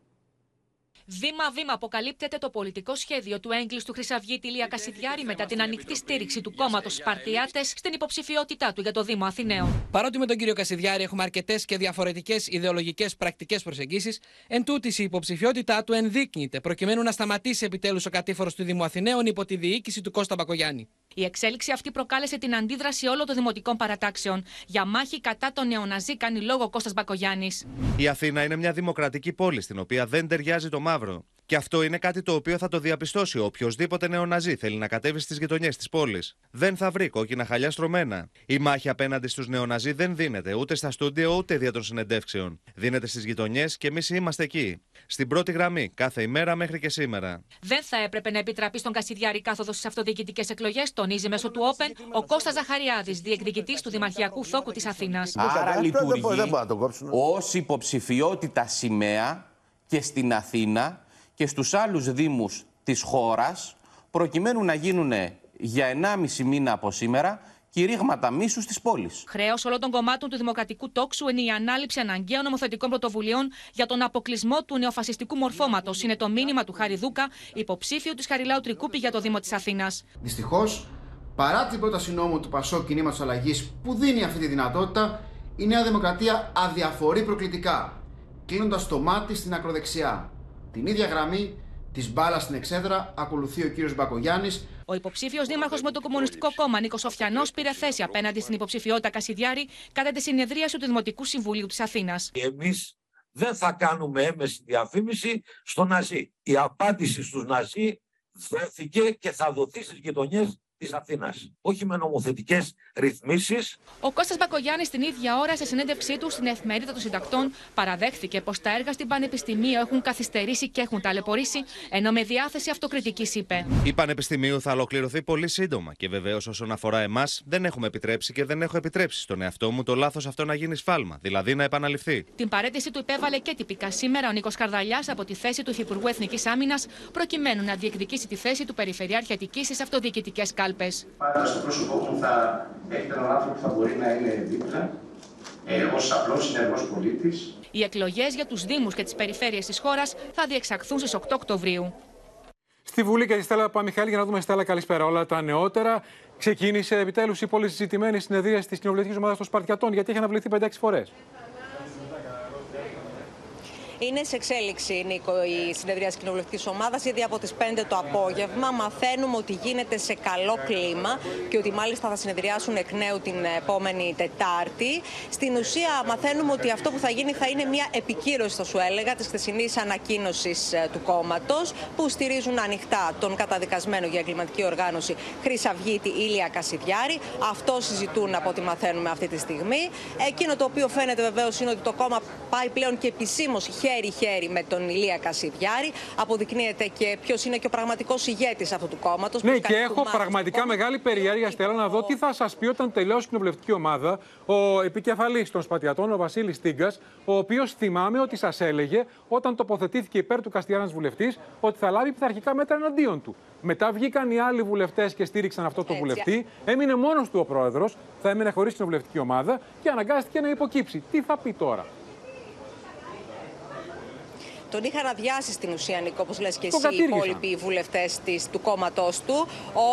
Βήμα-βήμα αποκαλύπτεται το πολιτικό σχέδιο του έγκλειστου Χρυσαυγίτη Λία Κασιδιάρη μετά την ανοιχτή στήριξη του κόμματος Σπαρτιάτες στην υποψηφιότητά του για το Δήμο Αθηναίων. Παρότι με τον κύριο Κασιδιάρη έχουμε αρκετές και διαφορετικές ιδεολογικές πρακτικές προσεγγίσεις, εν τούτης η υποψηφιότητά του ενδείκνυται προκειμένου να σταματήσει επιτέλους ο κατήφορος του Δήμου Αθηναίων υπό τη διοίκηση του Κώστα Μπακογιάννη. Η εξέλιξη αυτή προκάλεσε την αντίδραση όλων των δημοτικών παρατάξεων. Για μάχη κατά τον νεοναζί κάνει λόγο Κώστας Μπακογιάννης. Η Αθήνα είναι μια δημοκρατική πόλη στην οποία δεν ταιριάζει το μαύρο. Και αυτό είναι κάτι το οποίο θα το διαπιστώσει οποιοδήποτε νεοναζί θέλει να κατέβει στις γειτονιές της πόλης. Δεν θα βρει κόκκινα χαλιά στρωμένα. Η μάχη απέναντι στους νεοναζί δεν δίνεται ούτε στα στούντιο ούτε δια των συνεντεύξεων. Δίνεται στις γειτονιές και εμείς είμαστε εκεί. Στην πρώτη γραμμή, κάθε ημέρα μέχρι και σήμερα. Δεν θα έπρεπε να επιτραπεί στον Κασιδιάρη κάθοδος στις αυτοδιοικητικές εκλογές, τονίζει μέσω του Open ο Κώστας Ζαχαριάδης, διεκδικητής του Δημαρχιακού Θόκου της Αθήνας. Άρα λειτουργεί ως υποψηφιότητα σημαία και στην Αθήνα και στους άλλους δήμους της χώρας προκειμένου να γίνουν για 1,5 μήνα από σήμερα κηρύγματα μίσους της πόλης. Χρέος όλων των κομμάτων του Δημοκρατικού Τόξου είναι η ανάληψη αναγκαίων νομοθετικών πρωτοβουλίων για τον αποκλεισμό του νεοφασιστικού μορφώματος. Είναι το μήνυμα του Χαριδούκα, υποψήφιου της Χαριλάου Τρικούπη για το Δήμο της Αθήνας. Δυστυχώς, παρά την πρόταση νόμου του Πασό Κινήματος Αλλαγής που δίνει αυτή τη δυνατότητα, η Νέα Δημοκρατία αδιαφορεί προκλητικά, κλείνοντας το μάτι στην ακροδεξιά. Την ίδια γραμμή της μπάλας στην εξέδρα ακολουθεί ο κύριος Μπακογιάννης. Ο υποψήφιος δήμαρχος με το Κομμουνιστικό Κόμμα, Νίκος Σοφιανό, πήρε θέση απέναντι στην υποψηφιότητα Κασιδιάρη κατά τη συνεδρίαση του Δημοτικού Συμβουλίου της Αθήνας. Εμείς δεν θα κάνουμε έμεση διαφήμιση στο Ναζί. Η απάντηση στους Ναζί δόθηκε και θα δοθεί στις γειτονιές της Αθήνας. Όχι με νομοθετικές ρυθμίσεις. Ο Κώστας Μπακογιάννης την ίδια ώρα, σε συνέντευξή του στην εφημερίδα των συντακτών, παραδέχθηκε πως τα έργα στην Πανεπιστημίου έχουν καθυστερήσει και έχουν ταλαιπωρήσει, ενώ με διάθεση αυτοκριτικής είπε. Η Πανεπιστημίου θα ολοκληρωθεί πολύ σύντομα και βεβαίως όσον αφορά εμάς, δεν έχουμε επιτρέψει και δεν έχω επιτρέψει στον εαυτό μου το λάθος αυτό να γίνει σφάλμα, δηλαδή να επαναληφθεί. Την παρέτηση του υπέβαλε και τυπικά σήμερα ο Νίκος Καρδαλιάς από τη θέση του Υφυπουργού Εθνικής Άμυνας, προκειμένου να διεκδικήσει τη θέση του Περιφερειάρχη Αττικής στις αυτοδιοικητικές κάλπε. Πάντα στο πρόσωπό μου θα έχετε έναν άνθρωπο που θα μπορεί να είναι δίπλα ε, ως απλός συνεργός πολίτης. Οι εκλογές για τους Δήμους και τις περιφέρειες της χώρας θα διεξαχθούν στις 8 Οκτωβρίου. Στη Βουλή και τη Στέλλα Παμιχάλη, για να δούμε Στέλλα, καλησπέρα. Όλα τα νεότερα. Ξεκίνησε επιτέλους η πολύ συζητημένη συνεδρία της κοινοβουλευτικής ομάδας των Σπαρτιατών, γιατί έχει αναβληθεί 5-6 φορές. Είναι σε εξέλιξη, Νίκο, η συνεδρία της κοινοβουλευτικής ομάδας. Ήδη από τις 5 το απόγευμα μαθαίνουμε ότι γίνεται σε καλό κλίμα και ότι μάλιστα θα συνεδριάσουν εκ νέου την επόμενη Τετάρτη. Στην ουσία, μαθαίνουμε ότι αυτό που θα γίνει θα είναι μια επικύρωση, θα σου έλεγα, της χθεσινής ανακοίνωσης ε, του κόμματος που στηρίζουν ανοιχτά τον καταδικασμένο για εγκληματική οργάνωση Χρυσαυγίτη Ήλια Κασιδιάρη. Αυτό συζητούν από ό,τι μαθαίνουμε αυτή τη στιγμή. Εκείνο το οποίο φαίνεται βεβαίως είναι ότι το κόμμα πάει πλέον και επισήμως χέρι-χέρι με τον Ηλία Κασιδιάρη. Αποδεικνύεται και ποιος είναι και ο πραγματικός ηγέτης αυτού του κόμματος. Ναι, και έχω πραγματικά μεγάλη περιέργεια, Στέλλα, να δω τι θα σας πει όταν τελειώσει η κοινοβουλευτική ομάδα ο επικεφαλής των Σπατιατών, ο Βασίλης Τίγκας, ο οποίος θυμάμαι ότι σας έλεγε όταν τοποθετήθηκε υπέρ του Καστιάνα βουλευτής ότι θα λάβει πειθαρχικά μέτρα εναντίον του. Μετά βγήκαν οι άλλοι βουλευτές και στήριξαν αυτό το Έτσι. βουλευτή. Έμεινε μόνος του ο πρόεδρος, θα έμεινε χωρίς κοινοβουλευτική ομάδα και αναγκάστηκε να υποκύψει. Τι θα πει τώρα; Τον είχαν αδειάσει στην ουσία, Νίκο, όπως λες και εσύ, οι υπόλοιποι βουλευτές του κόμματός του,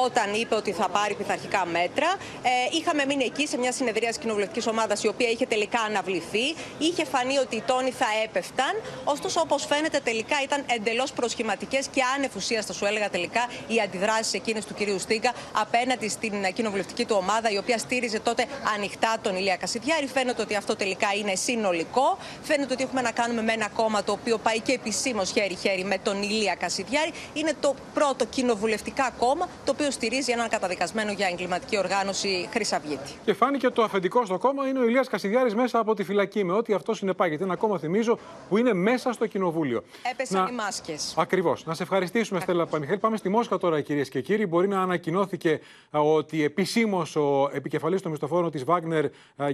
όταν είπε ότι θα πάρει πειθαρχικά μέτρα. Ε, είχαμε μείνει εκεί σε μια συνεδρία της κοινοβουλευτικής ομάδας, η οποία είχε τελικά αναβληθεί. Είχε φανεί ότι οι τόνοι θα έπεφταν. Ωστόσο, όπως φαίνεται, τελικά ήταν εντελώς προσχηματικές και άνευ ουσίας, θα σου έλεγα τελικά, οι αντιδράσεις εκείνες του κυρίου Στίγκα απέναντι στην κοινοβουλευτική του ομάδα, η οποία στήριζε τότε ανοιχτά τον Ηλία Κασιδιάρη. Φαίνεται ότι αυτό τελικά είναι συνολικό. Φαίνεται ότι έχουμε να κάνουμε με ένα κόμμα το οποίο πάει και επισήμως χέρι-χέρι με τον Ηλία Κασιδιάρη. Είναι το πρώτο κοινοβουλευτικά κόμμα το οποίο στηρίζει έναν καταδικασμένο για εγκληματική οργάνωση Χρυσαυγίτη. Και φάνηκε το αφεντικό στο κόμμα είναι ο Ηλίας Κασιδιάρης μέσα από τη φυλακή με ό,τι αυτό συνεπάγεται. Ένα κόμμα, θυμίζω, που είναι μέσα στο κοινοβούλιο. Έπεσαν να... οι μάσκες. Ακριβώς. Να σε ευχαριστήσουμε, Στέλλα Παμιχέλ. Πάμε στη Μόσχα τώρα, κυρίες και κύριοι. Μπορεί να ανακοινώθηκε ότι επισήμως ο επικεφαλής των μισθοφόρων της Βάγνερ,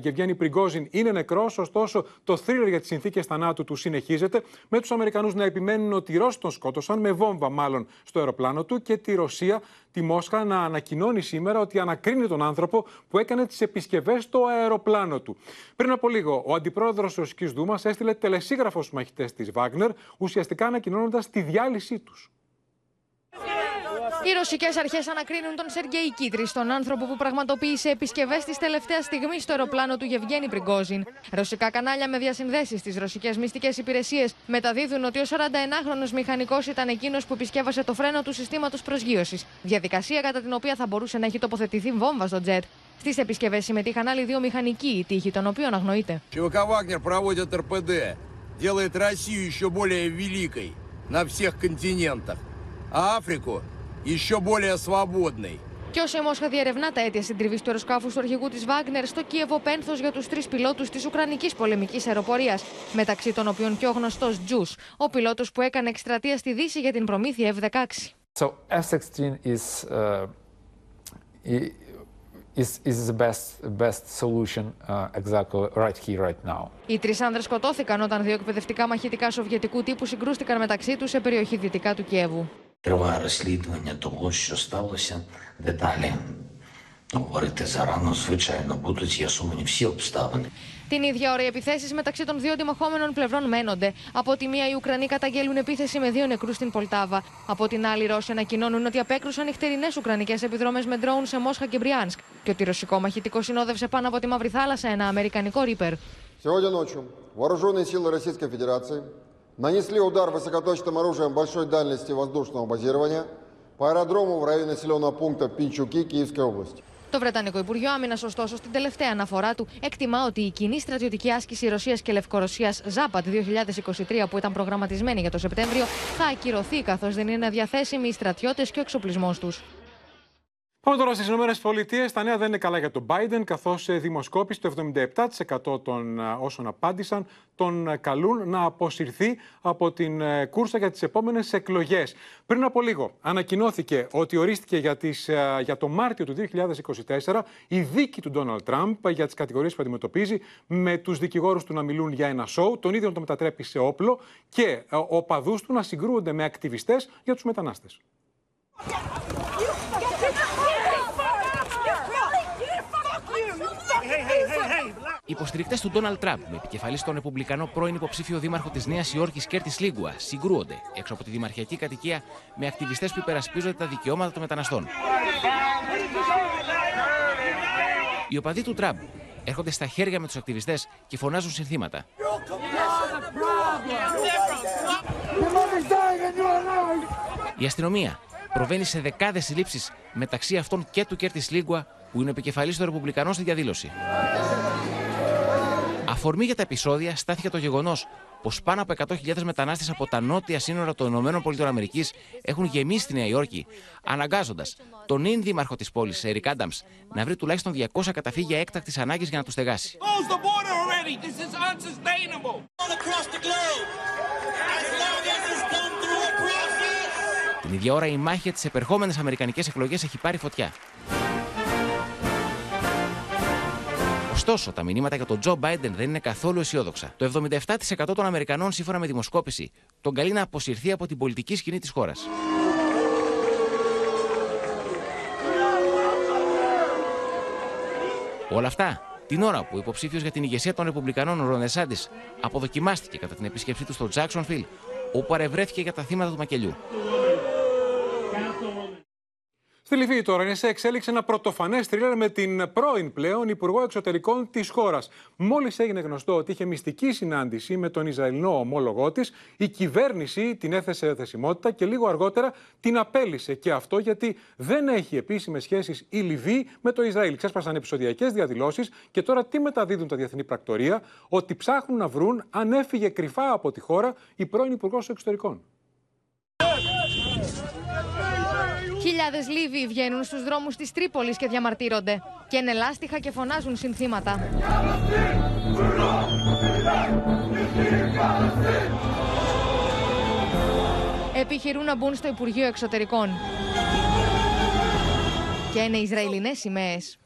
Γευγέννη Πριγκόζιν, είναι νεκρός. Ωστόσο, το θρύλερ για τις συνθήκες θανάτου του συνεχίζεται, με τους Αμερικανούς να επιμένουν ότι οι Ρώσοι τον σκότωσαν, με βόμβα μάλλον στο αεροπλάνο του, και τη Ρωσία, τη Μόσχα, να ανακοινώνει σήμερα ότι ανακρίνει τον άνθρωπο που έκανε τις επισκευές στο αεροπλάνο του. Πριν από λίγο, ο αντιπρόεδρος της Ρωσικής Δούμας έστειλε τελεσίγραφος στους μαχητές της Βάγνερ, ουσιαστικά ανακοινώνοντας τη διάλυσή τους. Οι ρωσικέ αρχέ ανακρίνουν τον Σεργέη Κίτρη, τον άνθρωπο που πραγματοποίησε επισκευέ τη τελευταία στιγμή στο αεροπλάνο του Γευγένη Πριγκόζιν. Ρωσικά κανάλια με διασυνδέσει στι ρωσικέ μυστικέ υπηρεσίε μεταδίδουν ότι ο 41χρονο μηχανικό ήταν εκείνο που επισκεύασε το φρένο του συστήματο προσγείωση. Διαδικασία κατά την οποία θα μπορούσε να έχει τοποθετηθεί βόμβα στο τζετ. Στι επισκευέ συμμετείχαν άλλοι δύο μηχανικοί, η τύχη των οποίων αγνοείται. делает Россию еще более великой на всех континентах, а Африку еще более свободной. Και όσο η Μόσχα διερευνά τα αίτια συντριβή του αεροσκάφου του αρχηγού τη Βάγκνερ, στο Κίεβο πένθο για του τρει πιλότου τη Ουκρανική πολεμική αεροπορία, μεταξύ των οποίων και ο γνωστό Τζου, ο πιλότο που έκανε εκστρατεία στη Δύση για την προμήθεια F-16. So F-16 is uh, is, is the best, best solution uh, exactly right here, right now. Οι τρει άνδρες σκοτώθηκαν όταν δύο εκπαιδευτικά μαχητικά σοβιετικού τύπου συγκρούστηκαν μεταξύ του σε περιοχή δυτικά του Κιέβου. Триває розслідування того, що сталося. Деталі говорити зарано, звичайно, будуть з'ясовані всі обставини. Την ίδια ώρα οι επιθέσει μεταξύ των δύο αντιμαχόμενων πλευρών μένονται. Από τη μία, οι Ουκρανοί καταγγέλουν επίθεση με δύο νεκρού στην Πολτάβα. Από την άλλη, οι Ρώσοι ανακοινώνουν ότι απέκρουσαν νυχτερινέ Ουκρανικέ επιδρομέ με ντρόουν σε Μόσχα και Μπριάνσκ και ότι ρωσικό μαχητικό συνόδευσε πάνω από τη Μαύρη Θάλασσα ένα αμερικανικό ρίπερ. Сегодня ночью вооруженные силы Российской Федерации нанесли удар высокоточным оружием большой дальности воздушного базирования по аэродрому в районе населенного пункта Пинчуки Киевской области. Το Βρετανικό Υπουργείο Άμυνα, ωστόσο, στην τελευταία αναφορά του, εκτιμά ότι η κοινή στρατιωτική άσκηση Ρωσία και Λευκορωσία Ζάπατ 2023, που ήταν προγραμματισμένη για το Σεπτέμβριο, θα ακυρωθεί καθώ δεν είναι διαθέσιμοι οι στρατιώτε και ο εξοπλισμό του. Πάμε τώρα στις ΗΠΑ. Τα νέα δεν είναι καλά για τον Biden, καθώς δημοσκόπηση το 77% των όσων απάντησαν τον καλούν να αποσυρθεί από την κούρσα για τις επόμενες εκλογές. Πριν από λίγο ανακοινώθηκε ότι ορίστηκε για, τις, για το Μάρτιο του 2024 η δίκη του Ντόναλτ Τραμπ για τις κατηγορίες που αντιμετωπίζει, με τους δικηγόρους του να μιλούν για ένα σοου, τον ίδιο να το μετατρέπει σε όπλο και ο παδού του να συγκρούονται με ακτιβιστές για τους μετανάστες. Οι υποστηρικτές του Ντόναλτ Τραμπ, με επικεφαλής τον Ρεπουμπλικανό πρώην υποψήφιο δήμαρχο της Νέας Υόρκης Κέρτις Σλίγουα, συγκρούονται έξω από τη δημαρχιακή κατοικία με ακτιβιστές που υπερασπίζονται τα δικαιώματα των μεταναστών. Οι οπαδοί του Τραμπ έρχονται στα χέρια με τους ακτιβιστές και φωνάζουν συνθήματα. Η αστυνομία προβαίνει σε δεκάδες συλλήψεις μεταξύ αυτών και του Κέρτις Σλίγουα, που είναι επικεφαλής των Ρεπουμπλικανών στη διαδήλωση. Αφορμή για τα επεισόδια στάθηκε το γεγονός πως πάνω από 100.000 μετανάστες από τα νότια σύνορα των ΗΠΑ έχουν γεμίσει στη Νέα Υόρκη, αναγκάζοντας τον νυν δήμαρχο της πόλης, Ερικ Άνταμ, να βρει τουλάχιστον 200 καταφύγια έκτακτης ανάγκης για να τους στεγάσει. Την ίδια ώρα η μάχη για τις επερχόμενες Αμερικανικές εκλογές έχει πάρει φωτιά. Ωστόσο, τα μηνύματα για τον Τζο Μπάιντεν δεν είναι καθόλου αισιόδοξα. Το 77% των Αμερικανών, σύμφωνα με δημοσκόπηση, τον καλεί να αποσυρθεί από την πολιτική σκηνή της χώρας. Όλα αυτά την ώρα που υποψήφιος για την ηγεσία των Ρεπουμπλικανών, ο Ρονεσάντη, αποδοκιμάστηκε κατά την επίσκεψή του στο Jacksonville, όπου παρευρέθηκε για τα θύματα του μακελιού. Στη Λιβύη τώρα είναι σε εξέλιξη ένα πρωτοφανές τρίλερ με την πρώην πλέον Υπουργό Εξωτερικών της χώρας. Μόλις έγινε γνωστό ότι είχε μυστική συνάντηση με τον Ισραηλινό ομόλογό της, η κυβέρνηση την έθεσε θεσιμότητα και λίγο αργότερα την απέλησε. Και αυτό γιατί δεν έχει επίσημες σχέσεις η Λιβύη με το Ισραήλ. Ξέσπασαν επεισοδιακές διαδηλώσεις και τώρα τι μεταδίδουν τα διεθνή πρακτορία, ότι ψάχνουν να βρουν αν έφυγε κρυφά από τη χώρα η πρώην Υπουργός Εξωτερικών. Χιλιάδες Λίβοι βγαίνουν στους δρόμους της Τρίπολης και διαμαρτύρονται. Και ενελάστιχα και φωνάζουν συνθήματα. Επιχειρούν να μπουν στο Υπουργείο Εξωτερικών. Και είναι Ισραηλινές σημαίες.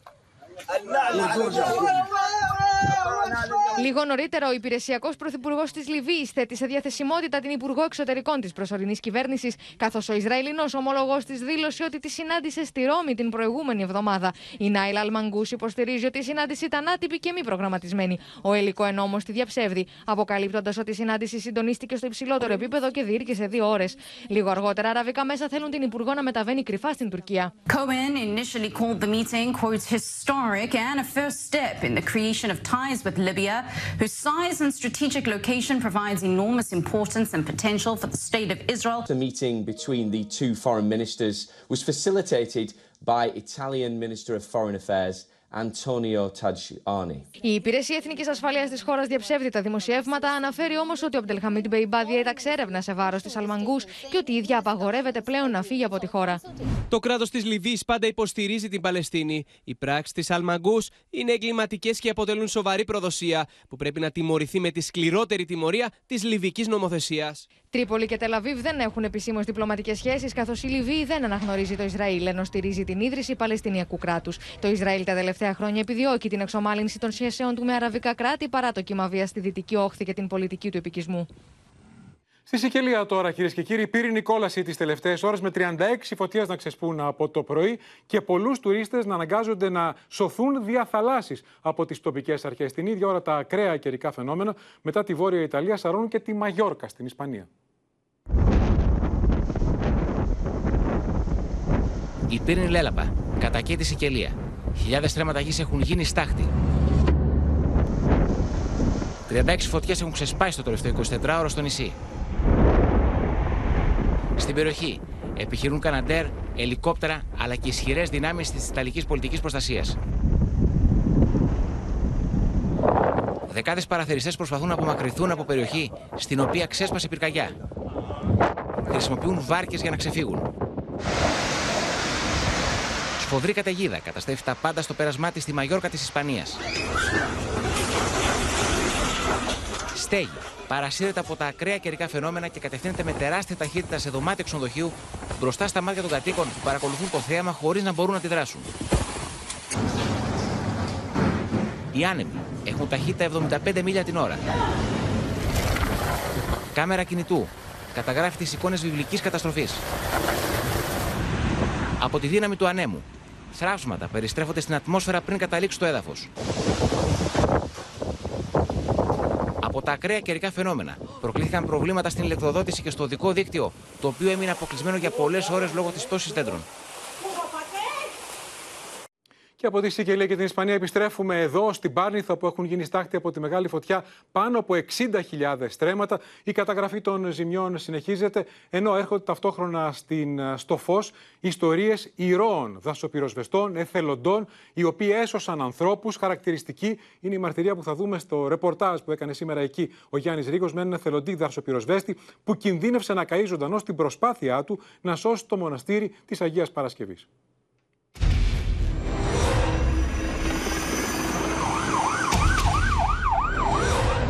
Λίγο νωρίτερα, ο υπηρεσιακός πρωθυπουργός της Λιβύης θέτει σε διαθεσιμότητα την Υπουργό Εξωτερικών της προσωρινής κυβέρνησης, καθώς ο Ισραηλινός ομολογός της δήλωσε ότι τη συνάντησε στη Ρώμη την προηγούμενη εβδομάδα. Η Νάιλ Αλμαγκού υποστηρίζει ότι η συνάντηση ήταν άτυπη και μη προγραμματισμένη. Ο Ελικό εν όμω τη διαψεύδει, αποκαλύπτοντας ότι η συνάντηση συντονίστηκε στο υψηλότερο επίπεδο και διήρκησε δύο ώρες. Λίγο αργότερα, αραβικά μέσα θέλουν την Υπουργό να μεταβαίνει κρυφά στην Τουρκία. Cohen initially called the meeting, quotes, historic and a first step in the creation of with Libya whose size and strategic location provides enormous importance and potential for the state of Israel. The meeting between the two foreign ministers was facilitated by Italian Minister of Foreign Affairs Antonio Tajani. Η Υπηρεσία Εθνικής Ασφαλεία της χώρας διαψεύδει τα δημοσιεύματα, αναφέρει όμως ότι ο Αμπτελχαμίτ Μπεϊμπά διέταξε έρευνα σε βάρος της Αλμαγκούς και ότι η ίδια απαγορεύεται πλέον να φύγει από τη χώρα. Το κράτος της Λιβύης πάντα υποστηρίζει την Παλαιστίνη. Οι πράξεις της Αλμαγκούς είναι εγκληματικές και αποτελούν σοβαρή προδοσία που πρέπει να τιμωρηθεί με τη σκληρότερη τιμωρία της λιβική νομοθεσίας. Τρίπολη και Τελαβίβ δεν έχουν επισήμως διπλωματικές σχέσεις, καθώς η Λιβύη δεν αναγνωρίζει το Ισραήλ, ενώ στηρίζει την ίδρυση Παλαιστινιακού κράτους. Το Ισραήλ τα τελευταία χρόνια επιδιώκει την εξομάλυνση των σχέσεων του με αραβικά κράτη παρά το κύμα βίας στη δυτική όχθη και την πολιτική του επικισμού. Στη Σικελία τώρα, κυρίες και κύριοι, πήρε κόλαση τι τελευταίες ώρες με 36 φωτιές να ξεσπούν από το πρωί και πολλούς τουρίστες να αναγκάζονται να σωθούν δια θαλάσσης από τις τοπικές αρχές. Την ίδια ώρα τα ακραία καιρικά φαινόμενα μετά τη Βόρεια Ιταλία σαρώνουν και τη Μαγιόρκα στην Ισπανία. Η πύρινη λέλαπα κατακαίει τη Σικελία. Χιλιάδες στρέμματα γης έχουν γίνει στάχτη. 36 φωτιές έχουν ξεσπάσει το τελευταίο 24ωρο στο νησί. Στην περιοχή επιχειρούν καναντέρ, ελικόπτερα αλλά και ισχυρές δυνάμεις της Ιταλικής πολιτικής προστασίας. Δεκάδες παραθεριστές προσπαθούν να απομακρυνθούν από περιοχή στην οποία ξέσπασε πυρκαγιά. Χρησιμοποιούν βάρκες για να ξεφύγουν. Σφοδρή καταιγίδα καταστρέφει τα πάντα στο πέρασμά της στη Μαγιόρκα της Ισπανίας. Στέγη παρασύρεται από τα ακραία καιρικά φαινόμενα και κατευθύνεται με τεράστια ταχύτητα σε δωμάτιο ξενοδοχείου μπροστά στα μάτια των κατοίκων που παρακολουθούν το θέαμα χωρίς να μπορούν να αντιδράσουν. Οι άνεμοι έχουν ταχύτητα 75 μίλια την ώρα. Κάμερα κινητού καταγράφει τις εικόνες βιβλικής καταστροφής. Από τη δύναμη του ανέμου, θράψματα περιστρέφονται στην ατμόσφαιρα πριν καταλήξει το έδαφος. Από τα ακραία καιρικά φαινόμενα προκλήθηκαν προβλήματα στην ηλεκτροδότηση και στο δικό δίκτυο, το οποίο έμεινε αποκλεισμένο για πολλές ώρες λόγω της τόση δέντρων. Και από τη Σικελία και την Ισπανία επιστρέφουμε εδώ στην Πάρνηθα που έχουν γίνει στάχτη από τη μεγάλη φωτιά πάνω από 60.000 στρέμματα. Η καταγραφή των ζημιών συνεχίζεται, ενώ έρχονται ταυτόχρονα στην, στο φως ιστορίες ηρώων, δασοπυροσβεστών, εθελοντών, οι οποίοι έσωσαν ανθρώπους. Χαρακτηριστική είναι η μαρτυρία που θα δούμε στο ρεπορτάζ που έκανε σήμερα εκεί ο Γιάννης Ρίγο με έναν εθελοντή δασοπυροσβέστη που κινδύνευσε να καεί ζωντανό στην προσπάθειά του να σώσει το μοναστήρι της Αγίας Παρασκευής.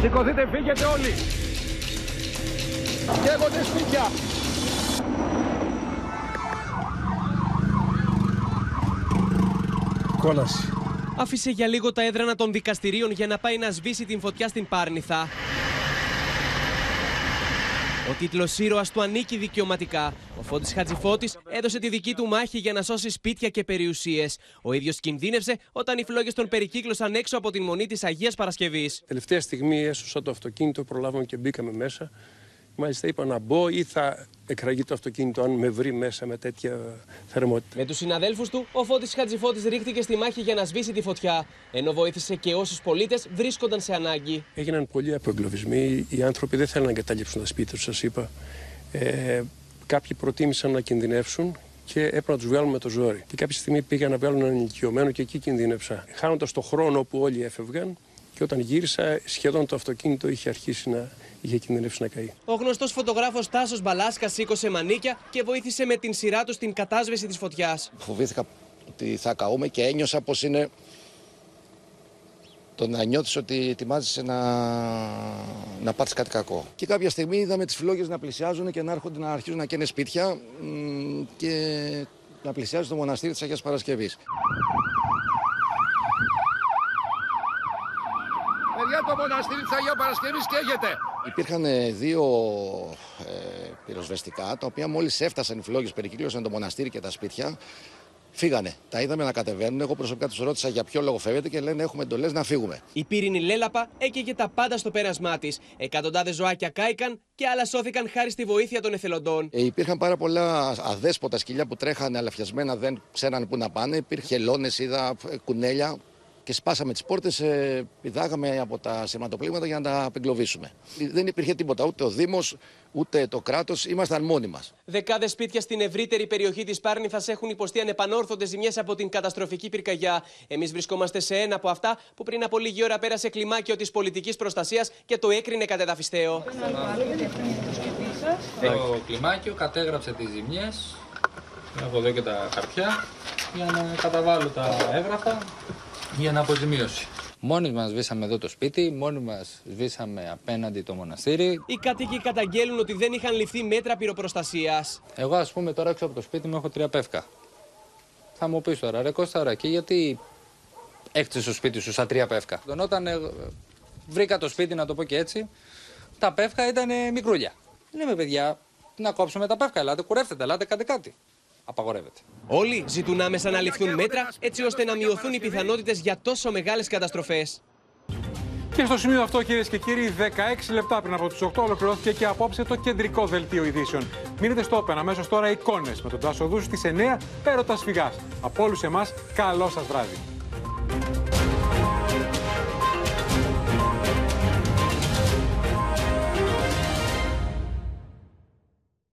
Σηκωθείτε, φύγετε όλοι. Καίγονται σπίτια. Κόλαση. Άφησε για λίγο τα έδρανα των δικαστηρίων για να πάει να σβήσει την φωτιά στην Πάρνηθα. Ο τίτλος ήρωας του ανήκει δικαιωματικά. Ο Φώτης Χατζηφώτης έδωσε τη δική του μάχη για να σώσει σπίτια και περιουσίες. Ο ίδιος κινδύνευσε όταν οι φλόγες τον περικύκλωσαν έξω από την μονή της Αγίας Παρασκευής. Τελευταία στιγμή έσωσα το αυτοκίνητο, προλάβαμε και μπήκαμε μέσα Μάλιστα είπα να μπω ή θα εκραγεί το αυτοκίνητο αν με βρει μέσα με τέτοια θερμότητα. Με τους συναδέλφους του, ο Φώτης Χατζηφώτης ρίχτηκε στη μάχη για να σβήσει τη φωτιά, ενώ βοήθησε και όσους πολίτες βρίσκονταν σε ανάγκη. Έγιναν πολλοί απογκλωβισμοί. Οι άνθρωποι δεν θέλουν να εγκαταλείψουν τα σπίτια τους, σας είπα. Ε, κάποιοι προτίμησαν να κινδυνεύσουν και έπρεπε να τους βγάλουν με το ζόρι. Και κάποια στιγμή πήγαν να βγάλουν έναν ηλικιωμένο και εκεί κινδύνεψα. Χάνοντας το χρόνο που όλοι έφευγαν και όταν γύρισα, σχεδόν το αυτοκίνητο είχε αρχίσει να είχε κινδυνεύσει να καεί. Ο γνωστός φωτογράφος Τάσος Μπαλάσκα σήκωσε μανίκια και βοήθησε με την σειρά του στην κατάσβεση της φωτιάς. Φοβήθηκα ότι θα καούμε και ένιωσα πως είναι το να νιώθεις ότι ετοιμάζεσαι να, να πάθεις κάτι κακό. Και κάποια στιγμή είδαμε τις φλόγες να πλησιάζουν και να έρχονται να αρχίζουν να καίνε σπίτια και να πλησιάζει το μοναστήρι της Αγίας Παρασκευής. Παιδιά, το μοναστήρι της Αγίας Παρασκευής καίγεται. Υπήρχαν δύο ε, πυροσβεστικά, τα οποία μόλις έφτασαν οι φλόγες, περικύκλωσαν το μοναστήρι και τα σπίτια, Φύγανε. Τα είδαμε να κατεβαίνουν. Εγώ προσωπικά τους ρώτησα για ποιο λόγο φεύγετε και λένε: Έχουμε εντολές να φύγουμε. Η πύρινη λέλαπα έκαιγε τα πάντα στο πέρασμά της. Εκατοντάδες ζωάκια κάηκαν και άλλα σώθηκαν χάρη στη βοήθεια των εθελοντών. Ε, υπήρχαν πάρα πολλά αδέσποτα σκυλιά που τρέχανε αλαφιασμένα, δεν ξέραν πού να πάνε. Υπήρχε λόνες, είδα ε, κουνέλια και σπάσαμε τις πόρτες, ε, πηδάγαμε από τα σηματοπλήματα για να τα απεγκλωβίσουμε. Δεν υπήρχε τίποτα, ούτε ο Δήμος, ούτε το κράτος, ήμασταν μόνοι μας. Δεκάδες σπίτια στην ευρύτερη περιοχή της Πάρνηθας έχουν υποστεί ανεπανόρθωτες ζημιές από την καταστροφική πυρκαγιά. Εμείς βρισκόμαστε σε ένα από αυτά που πριν από λίγη ώρα πέρασε κλιμάκιο της πολιτικής προστασίας και το έκρινε κατεδαφιστέο. Το κλιμάκιο κατέγραψε τις ζημιές. Έχω εδώ και τα χαρτιά για να καταβάλω τα έγγραφα για να αποζημίωση. Μόνοι μας σβήσαμε εδώ το σπίτι, μόνοι μας σβήσαμε απέναντι το μοναστήρι. Οι κάτοικοι καταγγέλνουν ότι δεν είχαν ληφθεί μέτρα πυροπροστασίας. Εγώ, ας πούμε, τώρα έξω από το σπίτι μου έχω τρία πεύκα. Θα μου πεις τώρα, ρε Κώστα, και γιατί έκτισε το σπίτι σου σαν τρία πεύκα; Όταν ε, βρήκα το σπίτι, να το πω και έτσι, τα πεύκα ήταν μικρούλια. Λέμε, παιδιά, να κόψουμε τα πεύκα, ελάτε, κουρεύτε, ελάτε, κάντε κάτι απαγορεύεται. Όλοι ζητούν άμεσα να ληφθούν μέτρα έτσι ώστε να μειωθούν οι πιθανότητες για τόσο μεγάλες καταστροφές. Και στο σημείο αυτό, κυρίες και κύριοι, 16 λεπτά πριν από του 8 ολοκληρώθηκε και απόψε το κεντρικό δελτίο ειδήσεων. Μείνετε στο Open αμέσως τώρα εικόνες με τον Τάσο Δούσου στι 9 έρωτας φυγάς. Από όλους εμάς, καλό σας βράδυ.